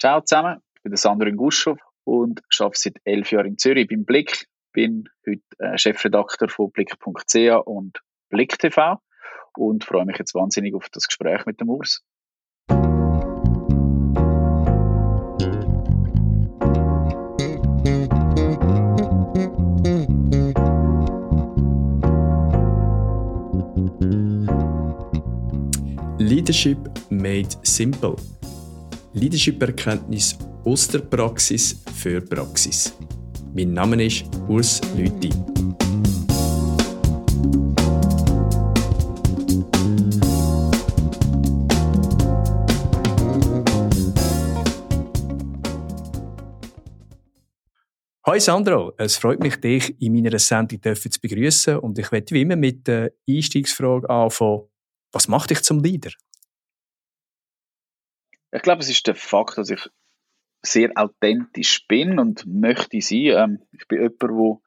Ciao zusammen, ich bin der Sandro Inguschow und arbeite seit elf Jahren in Zürich beim Blick. Bin heute äh, Chefredakteur von Blick.ch und Blick TV und freue mich jetzt wahnsinnig auf das Gespräch mit dem Urs. Leadership made simple. Leadership-Erkenntnis aus der Praxis für Praxis. Mein Name ist Urs Lüthi. Hi Sandro, es freut mich, dich in meiner Sendung zu begrüßen und ich werde wie immer mit der Einstiegsfrage anfangen. Was macht dich zum Leader? Ich glaube, es ist der Fakt, dass ich sehr authentisch bin und möchte sein. Ähm, ich bin jemand, der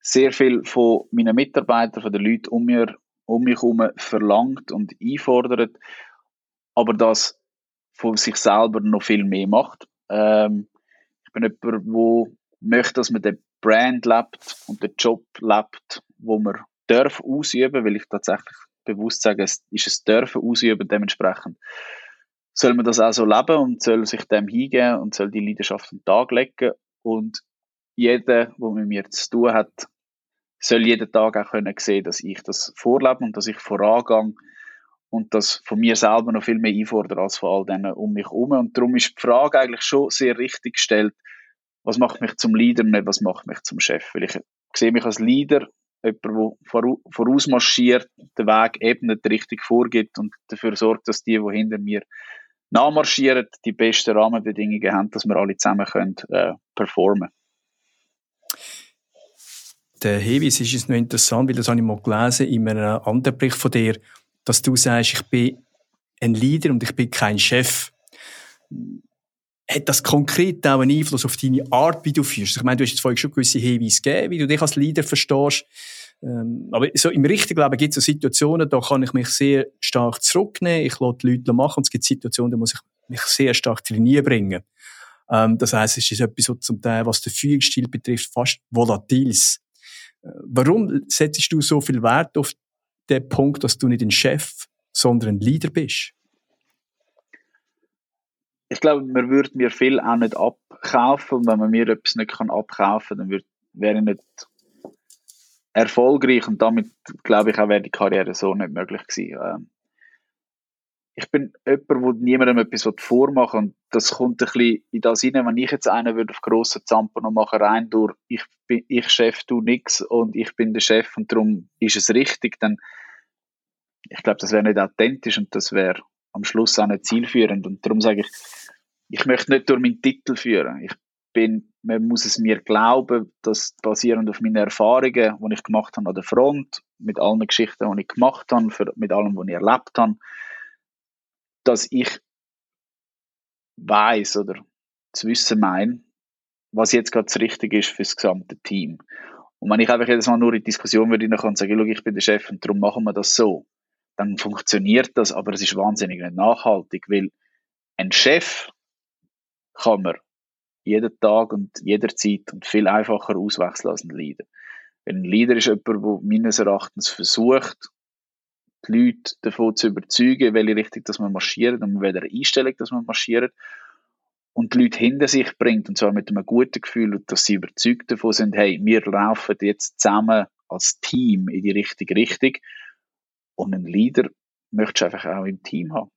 sehr viel von meinen Mitarbeitern, von den Leuten um, mir, um mich herum verlangt und einfordert, aber das von sich selber noch viel mehr macht. Ähm, ich bin jemand, der möchte, dass man den Brand lebt und den Job lebt, wo man darf ausüben, weil ich tatsächlich bewusst sage, es ist es dürfen ausüben, dementsprechend soll man das auch so leben und soll sich dem hingehen und soll die Leidenschaft den Tag legen und jeder, der mit mir zu tun hat, soll jeden Tag auch können sehen, dass ich das vorlebe und dass ich vorangehe und das von mir selber noch viel mehr einfordere als von all denen um mich herum. Und darum ist die Frage eigentlich schon sehr richtig gestellt, was macht mich zum Leader nicht, was macht mich zum Chef? Weil ich sehe mich als Leader jemand, der vorausmarschiert, den Weg ebnet, richtig vorgibt und dafür sorgt, dass die, die hinter mir nachmarschieren, die besten Rahmenbedingungen haben, dass wir alle zusammen können, äh, performen Der Hinweis ist jetzt noch interessant, weil das habe ich mal gelesen in einem anderen Bericht von dir, dass du sagst, ich bin ein Leader und ich bin kein Chef. Hat das konkret auch einen Einfluss auf deine Art, wie du führst? Ich meine, du hast jetzt vorhin schon gewisse Hinweise gegeben, wie du dich als Leader verstehst. Ähm, aber so im richtigen Leben gibt es so Situationen, da kann ich mich sehr stark zurücknehmen, ich lasse die Leute machen und es gibt Situationen, da muss ich mich sehr stark trainieren bringen. Ähm, das heißt, es ist etwas, was zum Teil, was den Führungsstil betrifft, fast volatiles. Äh, warum setzt du so viel Wert auf den Punkt, dass du nicht ein Chef, sondern ein Leader bist? Ich glaube, man würde mir viel auch nicht abkaufen und wenn man mir etwas nicht abkaufen kann, dann wäre ich nicht erfolgreich und damit glaube ich auch wäre die Karriere so nicht möglich gewesen. Ähm, ich bin jemand, der niemandem etwas vormachen und das kommt ein bisschen in das hinein, wenn ich jetzt einen würde auf grossen Zampen noch machen, rein durch, ich bin, ich Chef, du nix und ich bin der Chef und darum ist es richtig, dann, ich glaube, das wäre nicht authentisch und das wäre am Schluss auch nicht zielführend und darum sage ich, ich möchte nicht durch meinen Titel führen. Ich bin, man muss es mir glauben, dass basierend auf meinen Erfahrungen, die ich gemacht habe an der Front, mit allen Geschichten, die ich gemacht habe, für, mit allem, was ich erlebt habe, dass ich weiß oder zu wissen mein, was jetzt gerade das Richtige ist für das gesamte Team. Und wenn ich einfach jedes Mal nur in die Diskussion würde und sage, ich bin der Chef und darum machen wir das so, dann funktioniert das, aber es ist wahnsinnig nicht nachhaltig, weil ein Chef kann man jeden Tag und jederzeit und viel einfacher auswechseln als ein Leader. Ein Leader ist jemand, der meines Erachtens versucht, die Leute davon zu überzeugen, welche Richtung dass man marschiert und mit welcher Einstellung dass man marschiert und die Leute hinter sich bringt und zwar mit einem guten Gefühl dass sie überzeugt davon sind, hey, wir laufen jetzt zusammen als Team in die richtige Richtung und ein Leader möchtest du einfach auch im Team haben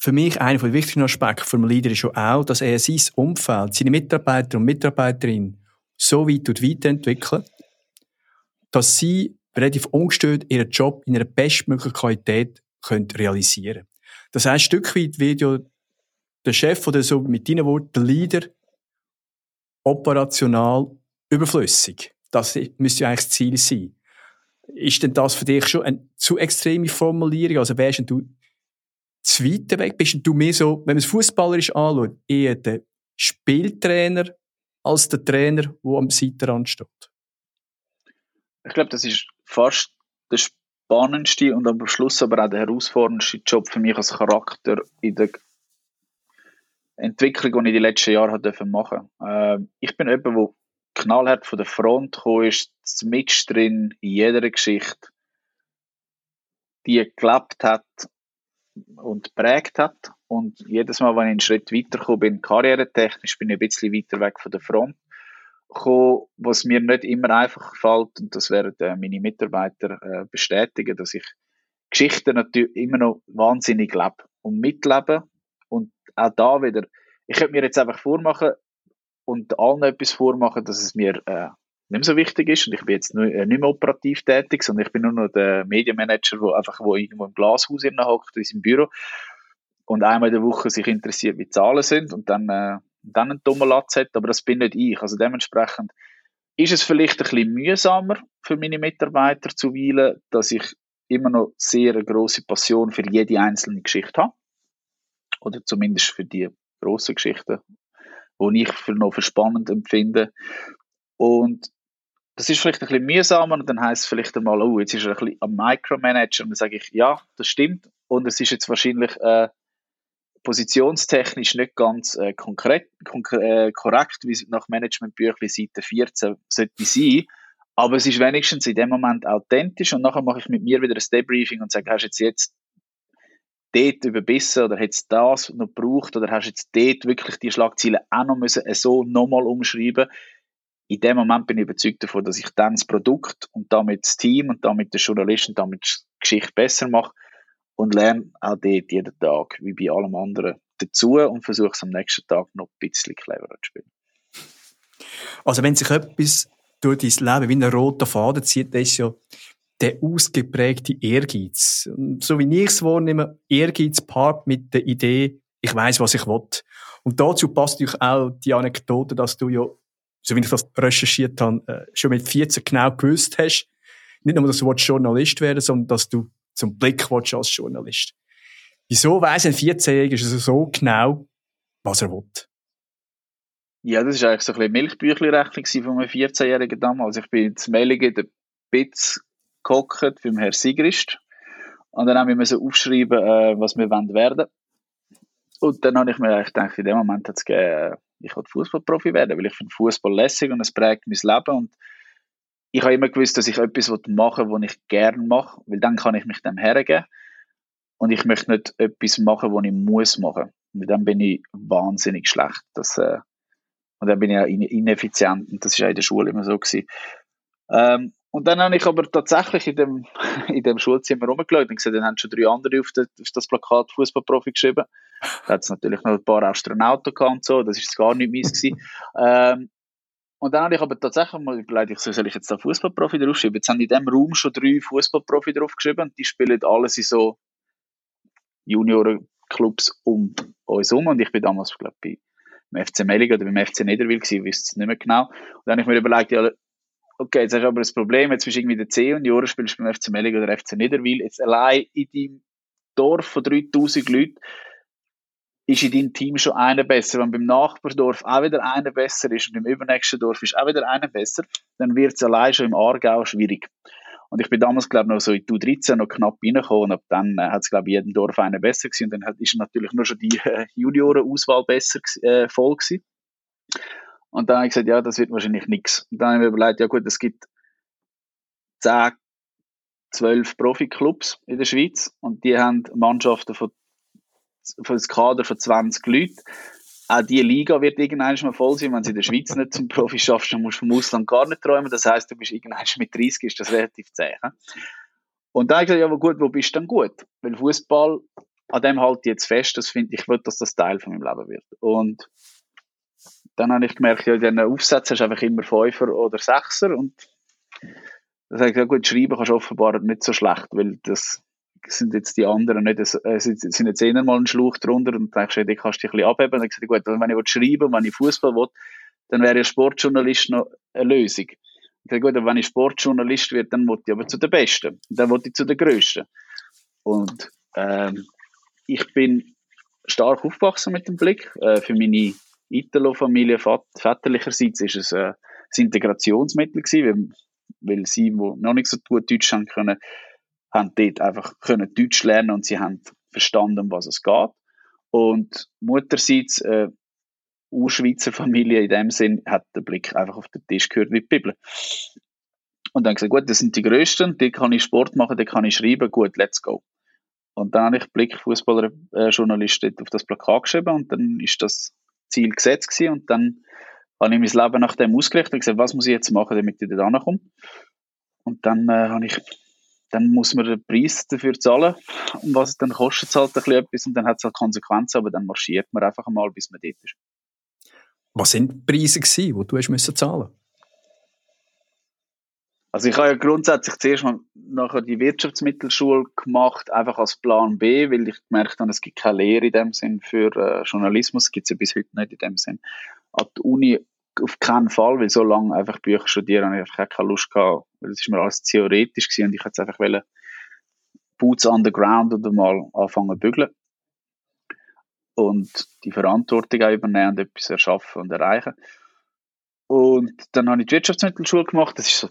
für mich einer der wichtigsten Aspekte vom Leader ist auch, dass er sein Umfeld, seine Mitarbeiter und Mitarbeiterinnen so weit weiterentwickeln, dass sie relativ ungestört ihren Job in einer bestmöglichen Qualität können realisieren Das heißt, ein Stück weit wird ja der Chef oder so mit deinen Worten, der Leader, operational überflüssig. Das müsste ja eigentlich das Ziel sein. Ist denn das für dich schon eine zu extreme Formulierung? Also wärst du zu weit weg? Bist du mehr so, wenn man es fußballerisch anschaut, eher der Spieltrainer als der Trainer, der am Seitenrand steht? Ich glaube, das ist fast der spannendste und am Schluss aber auch der herausforderndste Job für mich als Charakter in der Entwicklung, die ich die letzten Jahre machen äh, Ich bin jemand, der knallhart von der Front gekommen ist, mit drin in jeder Geschichte, die gelebt hat und prägt hat. Und jedes Mal, wenn ich einen Schritt weitergekommen bin, karrieretechnisch, bin ich ein bisschen weiter weg von der Front gekommen, was mir nicht immer einfach fällt, und das werden äh, meine Mitarbeiter äh, bestätigen, dass ich Geschichten natürlich immer noch wahnsinnig lebe und mitlebe. Und auch da wieder, ich könnte mir jetzt einfach vormachen und allen etwas vormachen, dass es mir äh, nicht mehr so wichtig ist und ich bin jetzt nicht, äh, nicht mehr operativ tätig, sondern ich bin nur noch der Medienmanager, der einfach wo irgendwo im Glashaus hockt, in seinem Büro und einmal in der Woche sich interessiert, wie Zahlen sind und dann, äh, dann einen dummen Latz hat, aber das bin nicht ich. Also dementsprechend ist es vielleicht ein bisschen mühsamer für meine Mitarbeiter zu wählen, dass ich immer noch sehr eine grosse Passion für jede einzelne Geschichte habe. Oder zumindest für die grossen Geschichten, die ich für noch für spannend empfinde. Und das ist vielleicht ein bisschen mühsamer und dann heißt es vielleicht einmal, oh, jetzt ist er ein bisschen am Micromanager. Und dann sage ich, ja, das stimmt. Und es ist jetzt wahrscheinlich äh, positionstechnisch nicht ganz äh, konkret, äh, korrekt, wie es nach Managementbüchlein Seite 14 sollte sein, aber es ist wenigstens in dem Moment authentisch. Und nachher mache ich mit mir wieder ein Debriefing und sage, hast du jetzt jetzt dort überbissen oder hättest das noch gebraucht? Oder hast du jetzt dort wirklich die Schlagziele auch noch müssen so nochmal umschreiben in dem Moment bin ich überzeugt davon, dass ich dann das Produkt und damit das Team und damit den Journalisten und damit die Geschichte besser mache und lerne auch dort jeden Tag, wie bei allem anderen, dazu und versuche es am nächsten Tag noch ein bisschen cleverer zu spielen. Also wenn sich etwas durch dein Leben wie ein roter Faden zieht, das ist ja der ausgeprägte Ehrgeiz. So wie ich es wahrnehme, Ehrgeiz paart mit der Idee, ich weiß, was ich will. Und dazu passt natürlich auch die Anekdote, dass du ja so wie ich das recherchiert habe, äh, schon mit 14 genau gewusst hast, nicht nur, dass du Journalist werden sondern dass du zum Blick willst als Journalist. Wieso weiss ein 14-Jähriger so genau, was er will? Ja, das war eigentlich so ein bisschen Milchbüchli-Rechnung von einem 14-Jährigen damals. Ich bin in Meligen der Bitz gehockt beim Herrn Sigrist. Und dann haben wir so aufschreiben, äh, was wir werden wollen. Und dann habe ich mir eigentlich gedacht, in dem Moment hat es gegeben, ich will Fußballprofi werden, weil ich finde Fußball lässig und es prägt mein Leben und ich habe immer gewusst, dass ich etwas machen will, was ich gerne mache, weil dann kann ich mich dem hergeben und ich möchte nicht etwas machen, was ich muss machen. Und dann bin ich wahnsinnig schlecht. Das, äh, und dann bin ich auch ineffizient und das ist auch in der Schule immer so. Ähm, und dann habe ich aber tatsächlich in dem, in dem Schulzimmer rumgeschaut und gesehen, dann haben schon drei andere auf, das, auf das Plakat Fußballprofi geschrieben. Da hat es natürlich noch ein paar Astronauten gehabt und so, das ist gar nicht meins gewesen. Ähm, und dann habe ich aber tatsächlich mal überlegt, ich soll ich jetzt da Fußballprofi draufschreiben? Jetzt haben in diesem Raum schon drei Fußballprofi draufgeschrieben und die spielen alles in so Juniorenclubs um uns herum. Und ich bin damals, glaube ich, beim FC Melliga oder beim FC Niederwil gewesen, ich es nicht mehr genau. Und dann habe ich mir überlegt, ja, okay, jetzt hast du aber das Problem, jetzt bist du irgendwie der C und Jahre spielst beim FC Melliga oder FC Niederwil. Jetzt allein in deinem Dorf von 3000 Leuten ist in deinem Team schon einer besser. Wenn beim Nachbardorf auch wieder einer besser ist und im übernächsten Dorf ist auch wieder einer besser, dann wird es allein schon im Aargau schwierig. Und ich bin damals, glaube ich, noch so in die U13 noch knapp reingekommen und ab dann äh, hat es, glaube ich, jedem Dorf einer besser gewesen und dann hat, ist natürlich nur schon die äh, Juniorenauswahl besser äh, voll gewesen. Und dann habe ich gesagt, ja, das wird wahrscheinlich nichts. Und dann habe ich mir überlegt, ja gut, es gibt 10, 12 Profiklubs in der Schweiz und die haben Mannschaften von für das Kader von 20 Leuten. Auch diese Liga wird irgendwann mal voll sein. Wenn du in der Schweiz nicht zum Profi schaffst, dann musst du vom Ausland gar nicht träumen. Das heisst, du bist irgendwann mit 30, ist das relativ zäh. Und dann habe ich gesagt, ja, gut, wo bist du dann gut? Weil Fußball, an dem halte ich jetzt fest, das finde ich, will, dass das Teil von meinem Leben wird. Und dann habe ich gemerkt, ja, in diesen Aufsätzen hast du einfach immer Fünfer oder Sechser und dann sage ich, ja gut, schreiben kannst du offenbar nicht so schlecht, weil das sind jetzt die anderen nicht, äh, sind, sind jetzt eher mal ein Schluch drunter und denkst, ja, die kannst du dich ein bisschen abheben. Und dann gesagt, gut, wenn ich schreiben wenn ich Fußball will, dann wäre ja Sportjournalist noch eine Lösung. Ich sage, gut, wenn ich Sportjournalist werde, dann will ich aber zu den Besten. Und dann will ich zu den Größten. Und ähm, ich bin stark aufgewachsen mit dem Blick. Äh, für meine Italo-Familie väterlicherseits ist es äh, ein Integrationsmittel gewesen, weil, weil sie, die noch nicht so gut Deutsch haben können, haben dort einfach können Deutsch lernen und sie haben verstanden, um was es geht. Und mutterseits äh, Urschweizer Familie in dem Sinn, hat der Blick einfach auf den Tisch gehört wie die Bibel. Und dann gesagt, gut, das sind die Größten, die kann ich Sport machen, die kann ich schreiben, gut, let's go. Und dann habe ich Blick Fußballerjournalist äh, auf das Plakat geschrieben und dann ist das Ziel gesetzt gewesen und dann habe ich mein Leben nach dem ausgerichtet und gesagt, was muss ich jetzt machen, damit ich da hinkomme. Und dann äh, habe ich dann muss man den Preis dafür zahlen. Und was es dann kostet, halt ein etwas und dann hat es halt Konsequenzen, aber dann marschiert man einfach einmal, bis man dort ist. Was sind die Preise gewesen, die du hast müssen zahlen Also ich habe ja grundsätzlich zuerst mal nachher die Wirtschaftsmittelschule gemacht, einfach als Plan B, weil ich gemerkt habe, es gibt keine Lehre in dem Sinn für äh, Journalismus, gibt es ja bis heute nicht in dem Sinn. An der Uni auf keinen Fall, weil so lange einfach Bücher studieren, habe ich einfach keine Lust gehabt, weil es mir alles theoretisch gewesen und ich hätte einfach wollen, Boots on the ground oder mal anfangen zu bügeln und die Verantwortung auch übernehmen und etwas erschaffen und erreichen. Und dann habe ich die Wirtschaftsmittelschule gemacht, das ist so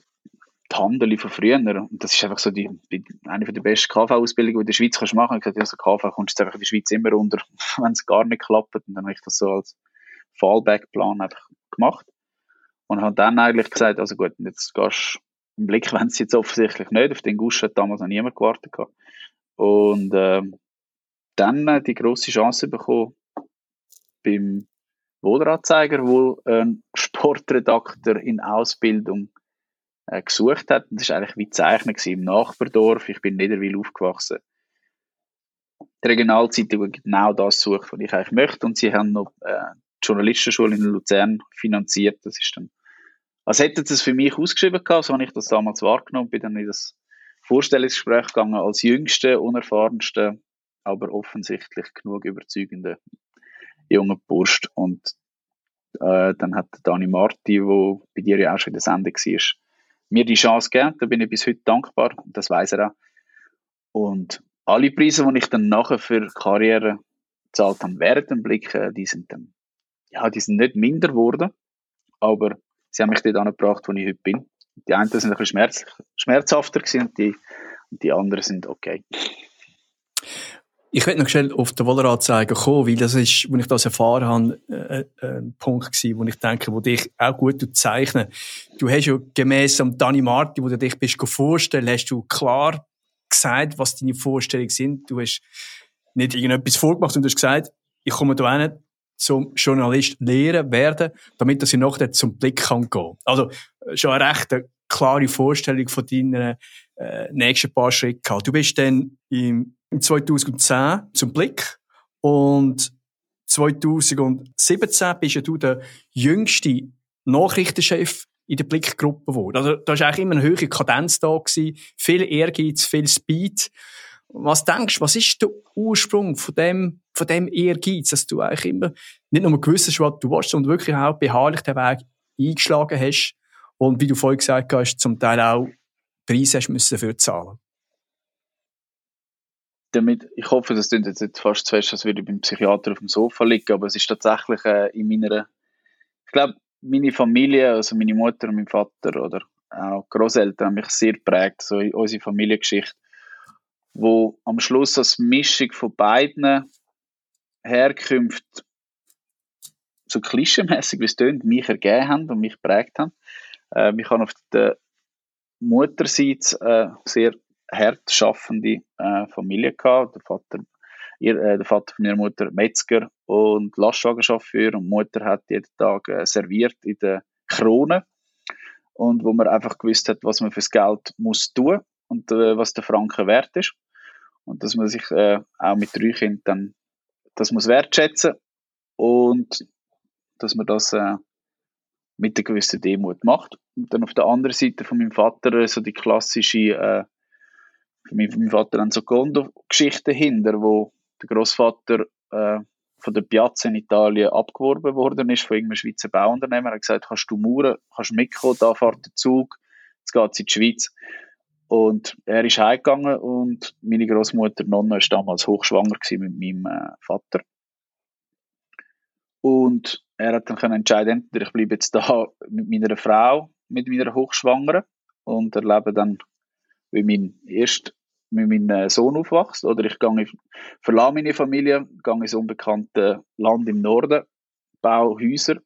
Handel von früher und das ist einfach so die, eine der besten KV-Ausbildungen, die du in der Schweiz kannst machen. Ich habe gesagt, ja, so KV kommst du einfach in der Schweiz immer unter, wenn es gar nicht klappt und dann habe ich das so als Fallback-Plan einfach gemacht. Und habe dann eigentlich gesagt, also gut, jetzt gehst du im Blick, wenn es jetzt offensichtlich nicht, auf den Gusch hat damals noch niemand gewartet gehabt. Und äh, dann äh, die große Chance bekommen beim Wohleranzeiger, wo ein Sportredakteur in Ausbildung äh, gesucht hat. das war eigentlich wie Zeichner im Nachbardorf. Ich bin in Niederwil aufgewachsen. Die Regionalzeitung genau das sucht, was ich eigentlich möchte. Und sie haben noch äh, die Journalistenschule in Luzern finanziert. Das ist dann, als hätten sie es für mich ausgeschrieben gehabt, so habe ich das damals wahrgenommen, bin dann in das Vorstellungsgespräch gegangen als jüngste, unerfahrenste, aber offensichtlich genug überzeugende junger Bursch. Und äh, dann hat Dani Marti, wo bei dir ja auch schon in der Sendung war, mir die Chance gegeben. Da bin ich bis heute dankbar. Das weiß er auch. Und alle Preise, die ich dann nachher für Karriere gezahlt habe während dem Blick, die sind dann ja, die sind nicht minder geworden, aber sie haben mich dort angebracht, wo ich heute bin. Die einen sind ein bisschen schmerz, schmerzhafter gewesen und die, und die anderen sind okay. Ich werde noch schnell auf den Wohleranzeiger kommen, weil das ist, wenn ich das erfahren habe, äh, äh, ein Punkt gewesen, wo ich denke, wo dich auch gut zeichnen. Du hast ja gemäss am Dani Marti, wo du dich bist vorstellen, hast du klar gesagt, was deine Vorstellungen sind. Du hast nicht irgendetwas vorgemacht und du hast gesagt, ich komme da hin, zum Journalist lehren werden, damit er sie nachher zum Blick kann gehen. Also schon eine recht klare Vorstellung von deinen äh, nächsten paar Schritten gehabt. Du bist dann im 2010 zum Blick und 2017 bist du der jüngste Nachrichtenchef in der Blickgruppe geworden. Also da war eigentlich immer eine hohe Kadenz da gewesen, viel Ehrgeiz, viel Speed. Was denkst du, was ist der Ursprung von dem, von dem Ehrgeiz, dass du eigentlich immer nicht nur gewusst hast, was du willst, sondern wirklich auch beharrlich den Weg eingeschlagen hast und wie du vorhin gesagt hast, zum Teil auch Preise hast müssen dafür zahlen? Damit, ich hoffe, das klingt jetzt fast zu fest, als würde ich beim Psychiater auf dem Sofa liegen, aber es ist tatsächlich äh, in meiner, ich glaube, meine Familie, also meine Mutter und mein Vater oder auch Großeltern haben mich sehr geprägt, so unsere Familiengeschichte wo am Schluss als Mischung von beiden Herkünften so klischeemäßig wie es tönt, mich ergeben haben und mich geprägt haben. Äh, ich habe auf der Mutterseite äh, sehr hart schaffende äh, Familie gehabt. Der Vater, ihr, äh, der Vater von meiner Mutter Metzger und Lastwagenchauffeur und die Mutter hat jeden Tag äh, serviert in der Krone und wo man einfach gewusst hat, was man fürs Geld muss tun und äh, was der Franken wert ist. Und dass man sich äh, auch mit drei Kindern dann, das muss wertschätzen und dass man das äh, mit einer gewissen Demut macht. Und dann auf der anderen Seite von meinem Vater so die klassische, von meinem Vater dann so Gondo-Geschichte hinter, wo der Großvater äh, von der Piazza in Italien abgeworben worden ist von irgendeinem Schweizer Bauunternehmer. Er hat gesagt, kannst du mauern, kannst mitkommen, da fährt der Zug, jetzt geht es in die Schweiz. Und er ist heimgegangen und meine Großmutter Nonna war damals hochschwanger mit meinem äh, Vater. Und er hat dann können entscheiden, entweder ich bleibe jetzt da mit meiner Frau, mit meiner Hochschwangeren und erlebe dann, wie mein erst mit meinem Sohn aufwächst, oder ich gehe, verlasse meine Familie, gehe ins unbekannte Land im Norden, baue Häuser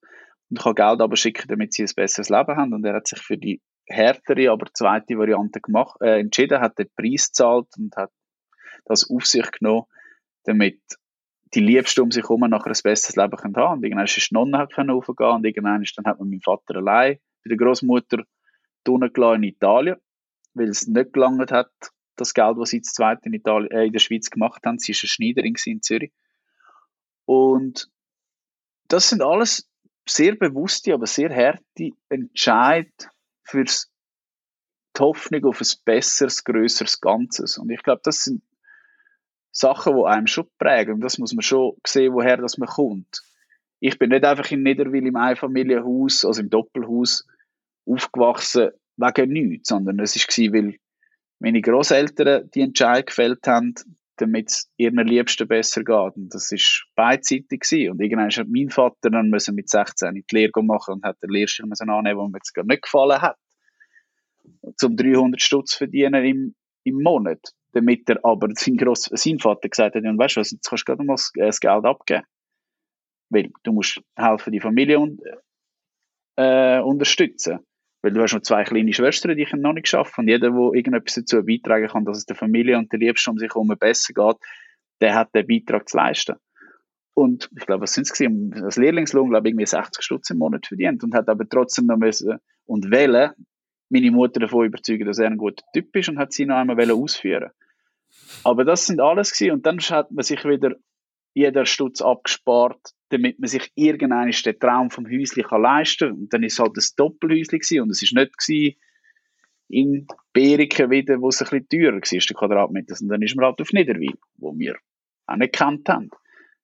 und kann Geld aber schicken, damit sie ein besseres Leben haben. Und er hat sich für die härtere, aber zweite Variante gemacht, äh, entschieden, hat den Preis gezahlt und hat das auf sich genommen, damit die Liebsten um sich herum nachher ein besseres Leben können haben. Und irgendwann ist die Nonne halt aufgehen und irgendwann dann hat man meinen Vater allein bei der Großmutter in Italien, weil es nicht gelangt hat, das Geld, was sie zu zweit in, Italien, äh, in der Schweiz gemacht haben. Sie war eine Schneiderin in Zürich. Und das sind alles sehr bewusste, aber sehr harte Entscheid für die Hoffnung auf ein besseres, grösseres Ganzes. Und ich glaube, das sind Sachen, die einem schon prägen. Und das muss man schon sehen, woher das man kommt. Ich bin nicht einfach in Niederwil im Einfamilienhaus, also im Doppelhaus, aufgewachsen wegen nichts, sondern es war, weil meine Großeltern die Entscheidung gefällt haben, damit es ihren Liebsten besser geht. Und das war beidseitig. Gewesen. Und irgendwann hat mein Vater dann müssen mit 16 die Lehre machen und hat den Lehrstuhl müssen annehmen, der mir jetzt gar nicht gefallen hat. Zum 300 Stutz verdienen im, im Monat. Damit er aber sein, Gross, sein Vater gesagt hat, weißt du was, jetzt kannst du gerade mal das Geld abgeben. Weil du musst helfen, die Familie un äh, unterstützen. Weil du hast noch zwei kleine Schwestern, die ich noch nicht geschafft Und jeder, der irgendetwas dazu beitragen kann, dass es der Familie und der Liebsten um sich herum besser geht, der hat den Beitrag zu leisten. Und ich glaube, was sind es? Als Lehrlingslohn, glaube ich, irgendwie 60 Stutz im Monat verdient und hat aber trotzdem noch müssen und wählen, meine Mutter davon überzeugen, dass er ein guter Typ ist und hat sie noch einmal ausführen Aber das sind alles gewesen. Und dann hat man sich wieder jeder Stutz abgespart, damit man sich irgendwann den Traum vom Häuschen leisten kann. Und dann ist es halt ein Doppelhäuschen und es ist nicht in Beriken wieder, wo es ein bisschen teurer war, der Quadratmeter. Und dann ist man halt auf Niederwil, wo wir auch nicht gekannt haben.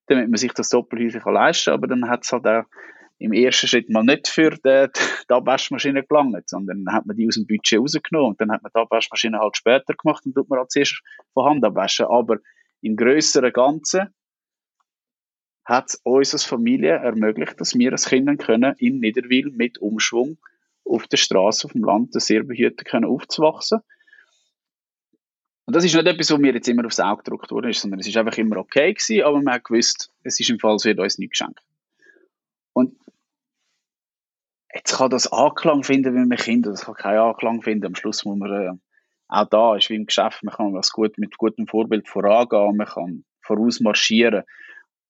Damit man sich das Doppelhäuschen leisten kann, aber dann hat es halt auch im ersten Schritt mal nicht für die, die Abwaschmaschine gelangt, sondern hat man die aus dem Budget rausgenommen und dann hat man die Abwaschmaschine halt später gemacht und tut man halt zuerst von Hand abwaschen. Aber im grösseren Ganzen hat es uns als Familie ermöglicht, dass wir als Kinder können in Niederwil mit Umschwung auf der Straße, auf dem Land, sehr behütet können aufzuwachsen. Und das ist nicht etwas, was mir jetzt immer aufs Auge gedruckt wurde, sondern es ist einfach immer okay gewesen, aber man hat gewusst, es ist im Fall, es wird uns nicht geschenkt. Und jetzt kann das Anklang finden, wenn man Kinder, das kann keinen Anklang finden. Am Schluss muss man, äh, auch da ist wie im Geschäft, man kann was gut, mit gutem Vorbild vorangehen, man kann vorausmarschieren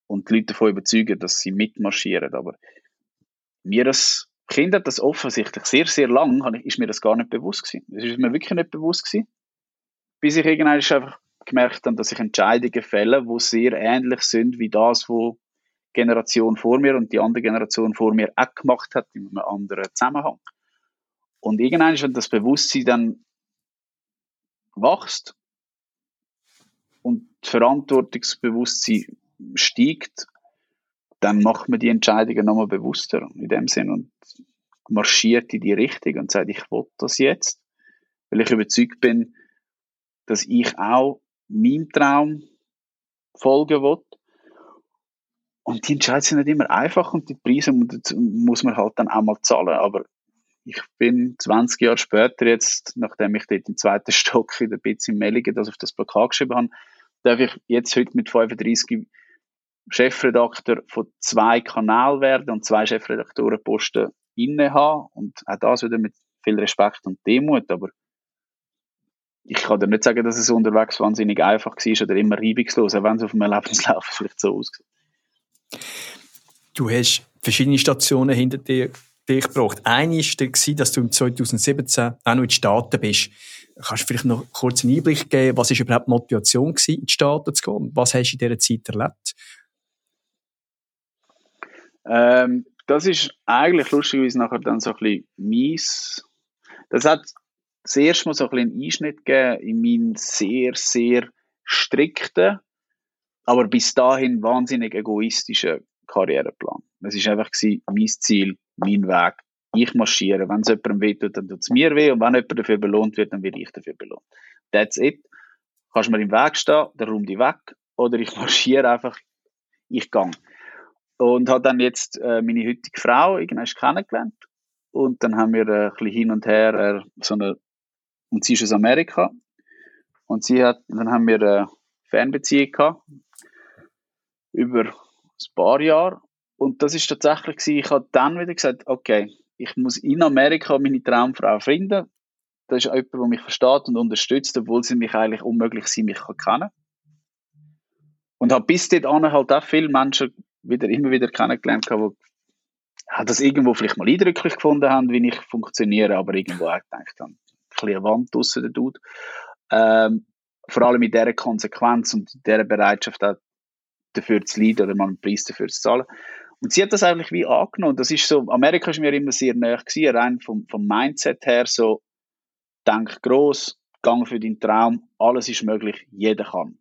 und die Leute davon überzeugen, dass sie mitmarschieren. Aber mir als Kind hat das offensichtlich sehr, sehr lang, ist mir das gar nicht bewusst gewesen. Das ist mir wirklich nicht bewusst gewesen. Bis ich irgendwann einfach gemerkt habe, dass ich Entscheidungen fälle, die sehr ähnlich sind wie das, was die Generation vor mir und die andere Generation vor mir auch gemacht hat, in einem anderen Zusammenhang. Und irgendwann, wenn das Bewusstsein dann wächst und das Verantwortungsbewusstsein steigt, dann macht man die Entscheidungen nochmal bewusster in dem Sinn und marschiert in die Richtung und sagt, ich will das jetzt, weil ich überzeugt bin, dass ich auch meinem Traum folgen will. Und die Entscheidungen sind nicht immer einfach und die Preise muss man halt dann auch mal zahlen. Aber ich bin 20 Jahre später jetzt, nachdem ich dort im zweiten Stock in der Bitz in Melligen das auf das Plakat geschrieben habe, darf ich jetzt heute mit 35 Chefredakteur von zwei Kanälen werden und zwei Chefredaktorenposten inne haben. Und auch das wieder mit viel Respekt und Demut. Aber ich kann dir nicht sagen, dass es unterwegs wahnsinnig einfach war oder immer reibungslos, auch wenn es auf einem Lebenslauf vielleicht so aussieht. Du hast verschiedene Stationen hinter dir dich gebracht. Eine war, dass du im 2017 auch noch in die Staaten bist. Kannst du vielleicht noch kurz einen Einblick geben, was ist überhaupt die Motivation in die Staaten zu kommen? Was hast du in dieser Zeit erlebt? Ähm, das ist eigentlich lustigerweise nachher dann so ein bisschen mies. Das hat das erste Mal so ein bisschen einen Einschnitt gegeben in meinen sehr, sehr strikten, aber bis dahin wahnsinnig egoistischen Karriereplan. Es war einfach gewesen, mein Ziel, mein Weg. Ich marschiere. Wenn es jemandem wehtut, dann tut es mir weh. Und wenn jemand dafür belohnt wird, dann werde ich dafür belohnt. That's it. Kannst mir im Weg stehen, dann räum dich weg. Oder ich marschiere einfach, ich gehe. Und habe dann jetzt äh, meine heutige Frau irgendwann kennengelernt. Und dann haben wir äh, ein bisschen hin und her äh, so eine, und sie ist aus Amerika. Und sie hat, dann haben wir eine Fernbeziehung gehabt. Über ein paar Jahre. Und das ist tatsächlich gewesen, ich habe dann wieder gesagt, okay, ich muss in Amerika meine Traumfrau finden. Das ist jemand, der mich versteht und unterstützt, obwohl sie mich eigentlich unmöglich sie mich kann kennen. Und habe bis dahin halt auch viele Menschen wieder, immer wieder kennengelernt, die das irgendwo vielleicht mal eindrücklich gefunden haben, wie ich funktioniere, aber irgendwo auch gedacht haben, ein bisschen Wand draussen, der Dude. Ähm, vor allem mit dieser Konsequenz und dieser Bereitschaft auch dafür zu leiden oder mal einen Preis dafür zu zahlen. Und sie hat das eigentlich wie angenommen. Das ist so, Amerika ist mir immer sehr nahe gewesen, rein vom, vom Mindset her so, denk groß, gang für deinen Traum, alles ist möglich, jeder kann.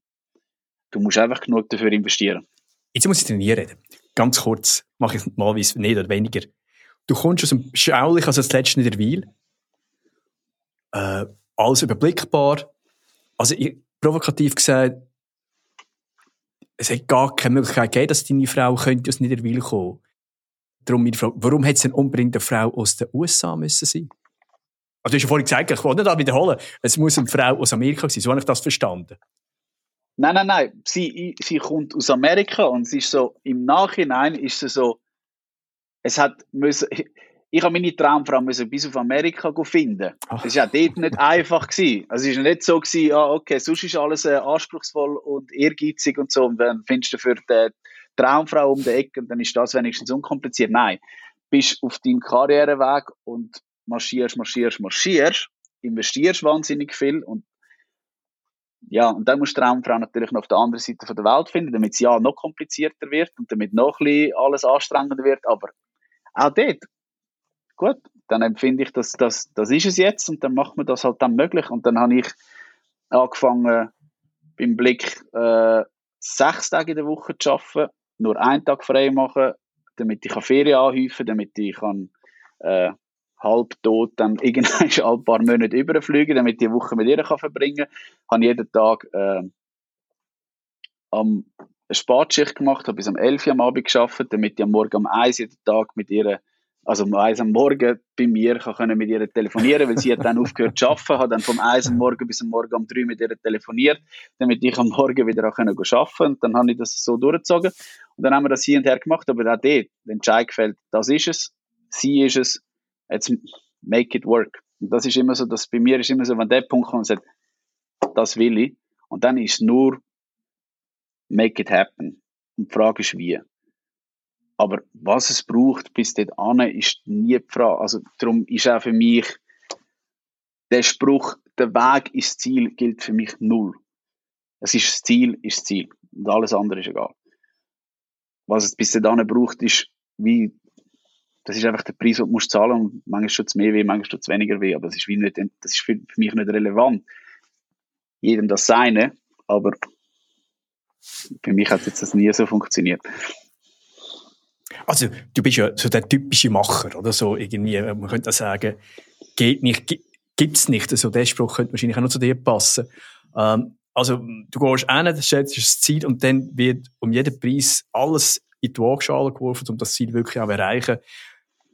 Du musst einfach genug dafür investieren. Jetzt muss ich trainieren. Ganz kurz, mache ich mal nicht oder weniger. Du kommst aus dem Schaulich, also das letzte in der Weil. Äh, alles überblickbar. Also, ich, provokativ gesagt, es hat gar keine Möglichkeit gegeben, dass deine Frau könnte aus Niederwil kommen. Darum meine Frage, warum hätte es denn unbedingt eine Frau aus den USA müssen sein? Also, du hast ja vorhin gesagt, ich wollte nicht wiederholen, es muss eine Frau aus Amerika sein. So habe ich das verstanden. Nein, nein, nein. Sie, sie kommt aus Amerika und sie ist so, im Nachhinein ist sie so, es hat müssen, ich habe meine Traumfrau müssen bis auf Amerika finden. Ach. Das war auch dort nicht einfach. Gewesen. Also es war nicht so, gewesen, ah, okay, sonst ist alles äh, anspruchsvoll und ehrgeizig und so. Und dann findest du für die Traumfrau um die Ecke und dann ist das wenigstens unkompliziert. Nein, bist auf deinem Karriereweg und marschierst, marschierst, marschierst, investierst wahnsinnig viel und ja, und dann musst du die Traumfrau natürlich noch auf der anderen Seite der Welt finden, damit es ja noch komplizierter wird und damit noch ein bisschen alles anstrengender wird. Aber auch dort gut, dann empfinde ich, dass das, das ist es jetzt und dann macht man das halt dann möglich. Und dann habe ich angefangen, beim Blick äh, sechs Tage in der Woche zu arbeiten, nur einen Tag frei machen, damit ich Ferien anhäufen damit ich kann, äh, halb tot dann irgendwann ein paar Monate überfliegen, damit ich die Woche mit ihr kann verbringen kann. Habe jeden Tag äh, am eine Spatschicht gemacht, habe bis um 11 Uhr am Abend geschafft, damit ich am Morgen um 1 jeden Tag mit ihr also um eins am Morgen bei mir kann mit ihr telefonieren, weil sie hat dann aufgehört zu arbeiten, hat dann vom eins am Morgen bis am Morgen um drei mit ihr telefoniert, damit ich am Morgen wieder auch können arbeiten und dann habe ich das so durchgezogen und dann haben wir das hier und her gemacht, aber auch dort, der Entscheid gefällt, das ist es, sie ist es, jetzt make it work. Und das ist immer so, dass bei mir ist immer so, wenn der Punkt kommt und sagt, das will ich, und dann ist nur make it happen. Und die Frage ist, wie. Aber was es braucht bis dort an, ist nie die Frage. Also darum ist auch für mich der Spruch, der Weg ins Ziel gilt für mich null. Es ist das Ziel, ist das Ziel. Und alles andere ist egal. Was es bis dahin braucht, ist wie, das ist einfach der Preis, den du musst zahlen und manchmal tut es mehr weh, manchmal tut es weniger weh, aber das ist wie nicht, das ist für, mich nicht relevant. Jedem das Seine, aber für mich hat jetzt das nie so funktioniert. Also, du bist ja so der typische Macher, oder so irgendwie, man könnte sagen, geht nicht, gibt es nicht. Also, der Spruch könnte wahrscheinlich auch noch zu dir passen. Ähm, also, du gehst hin, stellst das Ziel und dann wird um jeden Preis alles in die Waagschale geworfen, um das Ziel wirklich auch zu erreichen.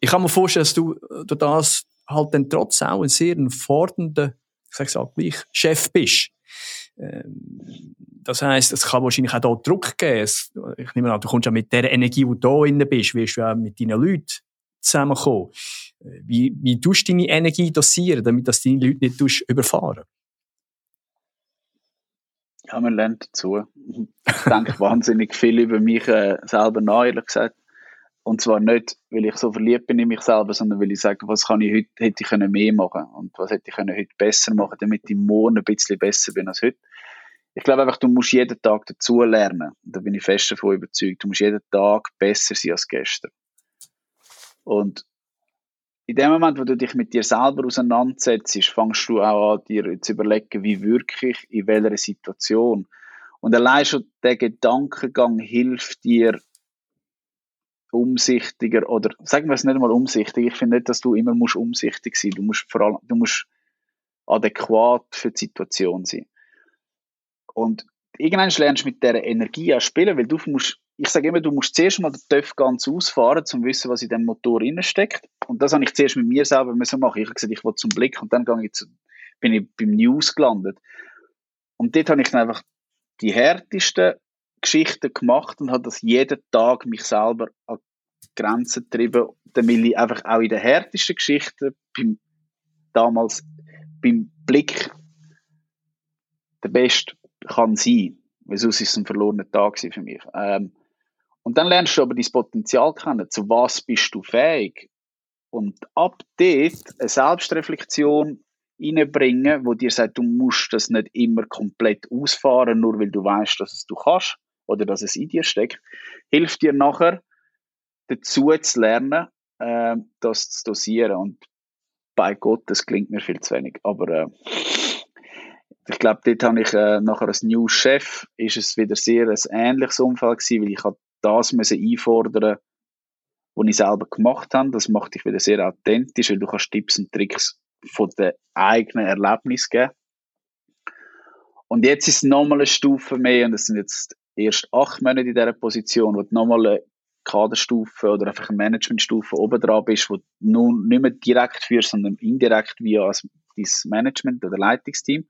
Ich kann mir vorstellen, dass du durch das halt dann trotzdem auch ein sehr fordernder, ich sag's auch gleich, Chef bist. Ähm, das heisst, es kann wahrscheinlich auch da Druck geben. ich nehme an, du kommst ja mit der Energie, die du da drin bist, wirst du auch mit deinen Leuten zusammenkommen. Wie, wie tust du deine Energie dosieren, damit das deine Leute nicht überfahren? Ja, man lernt dazu. Ich denke wahnsinnig viel über mich äh, selber nach, ehrlich gesagt. Und zwar nicht, weil ich so verliebt bin in mich selber, sondern weil ich sage, was kann ich heute, hätte ich können mehr machen und was hätte ich können heute besser machen, damit ich morgen ein bisschen besser bin als heute ich glaube einfach, du musst jeden Tag dazu lernen. Da bin ich fest davon überzeugt. Du musst jeden Tag besser sein als gestern. Und in dem Moment, wo du dich mit dir selber auseinandersetzt, fängst du auch an, dir zu überlegen, wie wirklich, in welcher Situation. Und allein schon der Gedankengang hilft dir, umsichtiger, oder sagen wir es nicht mal umsichtig, ich finde nicht, dass du immer musst umsichtig sein. Du musst vor allem, du musst adäquat für die Situation sein. Und irgendwann lernst du mit dieser Energie auch spielen, weil du musst, ich sage immer, du musst zuerst mal den TÜV ganz ausfahren, um zu wissen, was in dem Motor steckt. Und das habe ich zuerst mit mir selber müssen machen. Ich habe gesagt, ich will zum Blick und dann ich zu, bin ich beim News gelandet. Und dort habe ich dann einfach die härtesten Geschichten gemacht und habe das jeden Tag mich selber an Grenzen getrieben, damit ich einfach auch in den härtesten Geschichten beim, damals beim Blick der Beste kann sein. Weil sonst ist es ein verlorener Tag für mich. Ähm, und dann lernst du aber dein Potenzial kennen. Zu was bist du fähig? Und ab dort eine Selbstreflexion reinbringen, wo dir sagt, du musst das nicht immer komplett ausfahren, nur weil du weißt, dass es du kannst oder dass es in dir steckt, hilft dir nachher dazu zu lernen, äh, das zu dosieren. Und bei Gott, das klingt mir viel zu wenig. Aber äh, ich glaube, dort habe ich äh, nachher als New Chef, ist es wieder sehr ein ähnliches Umfeld gewesen, weil ich das müssen einfordern was ich selber gemacht habe. Das macht dich wieder sehr authentisch, weil du kannst Tipps und Tricks von den eigenen Erlebnissen geben. Und jetzt ist es nochmal eine Stufe mehr und es sind jetzt erst acht Monate in dieser Position, wo du nochmal eine Kaderstufe oder einfach eine Managementstufe oben dran bist, wo du nun nicht mehr direkt führst, sondern indirekt via dein Management oder Leitungsteam.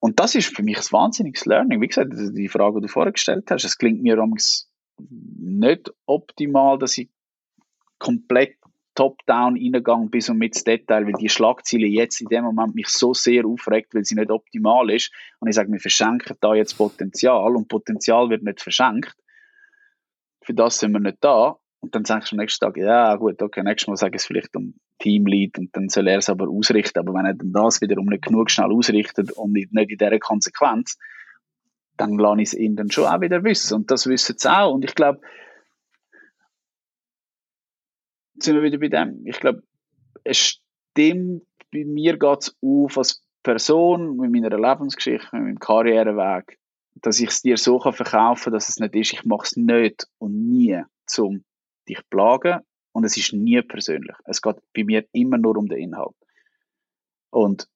Und das ist für mich ein wahnsinniges Learning. Wie gesagt, die Frage, die du vorher gestellt hast, es klingt mir nicht optimal, dass ich komplett top-down reingegangen bis und mit ins Detail, weil die Schlagziele jetzt in dem Moment mich so sehr aufregt, weil sie nicht optimal ist. Und ich sage, wir verschenken da jetzt Potenzial und Potenzial wird nicht verschenkt. Für das sind wir nicht da. Und dann sagst du am nächsten Tag, ja gut, okay, nächstes Mal sage ich es vielleicht um Teamlead und dann soll er es aber ausrichten. Aber wenn er dann das wiederum nicht genug schnell ausrichtet und nicht in dieser Konsequenz, dann lasse ich es ihn dann schon auch wieder wissen. Und das wissen sie auch. Und ich glaube, sind wir wieder bei dem. Ich glaube, es stimmt, bei mir geht es auf als Person, mit meiner Lebensgeschichte, mit meinem Karriereweg, dass ich es dir so kann verkaufen kann, dass es nicht ist, ich mache es nicht und nie, um dich zu plagen. Und es ist nie persönlich. Es geht bei mir immer nur um den Inhalt. Und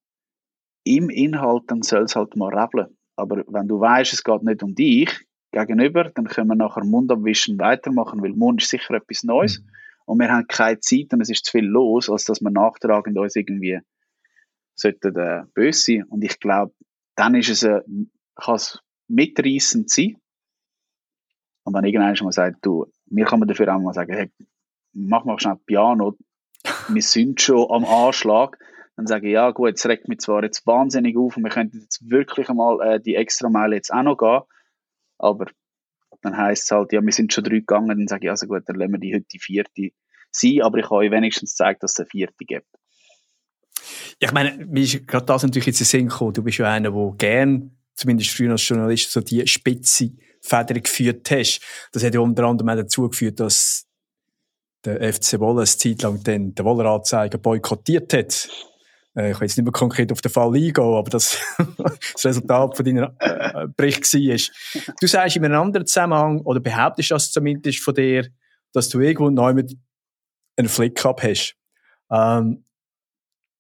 im Inhalt dann soll es halt mal rebeln. Aber wenn du weißt, es geht nicht um dich gegenüber, dann können wir nachher Mund abwischen weitermachen, weil Mund ist sicher etwas Neues. Mhm und wir haben keine Zeit und es ist zu viel los, als dass wir nachtragend uns irgendwie sollten, äh, böse sein. Und ich glaube, dann ist es, äh, kann es mitreißend sein. Und wenn irgendjemand mal sagt, du, mir kann man dafür auch mal sagen, hey, mach mal schnell Piano, wir sind schon am Anschlag. Dann sage ich, ja gut, es regt mich zwar jetzt wahnsinnig auf und wir könnten jetzt wirklich einmal äh, die extra Meile jetzt auch noch gehen, aber dann heisst es halt, ja, wir sind schon drei gegangen, dann sage ich, also gut, dann lassen wir die heute die vierte sein, aber ich habe euch wenigstens gezeigt, dass es eine vierte gibt. Ja, ich meine, mir ist gerade das natürlich jetzt in Sinn gekommen. Du bist ja einer, der gern, zumindest früher als Journalist, so die spitze Feder geführt hast. Das hat ja unter anderem auch dazu geführt, dass der FC Wolle eine Zeit lang den Woller-Anzeiger boykottiert hat. Äh, ich will jetzt nicht mehr konkret auf den Fall eingehen, aber das, das Resultat von deiner äh, Bericht war. Du sagst in einem anderen Zusammenhang, oder behauptest das zumindest von dir, dass du irgendwo neu mit einen Flick-Up hast. Ähm,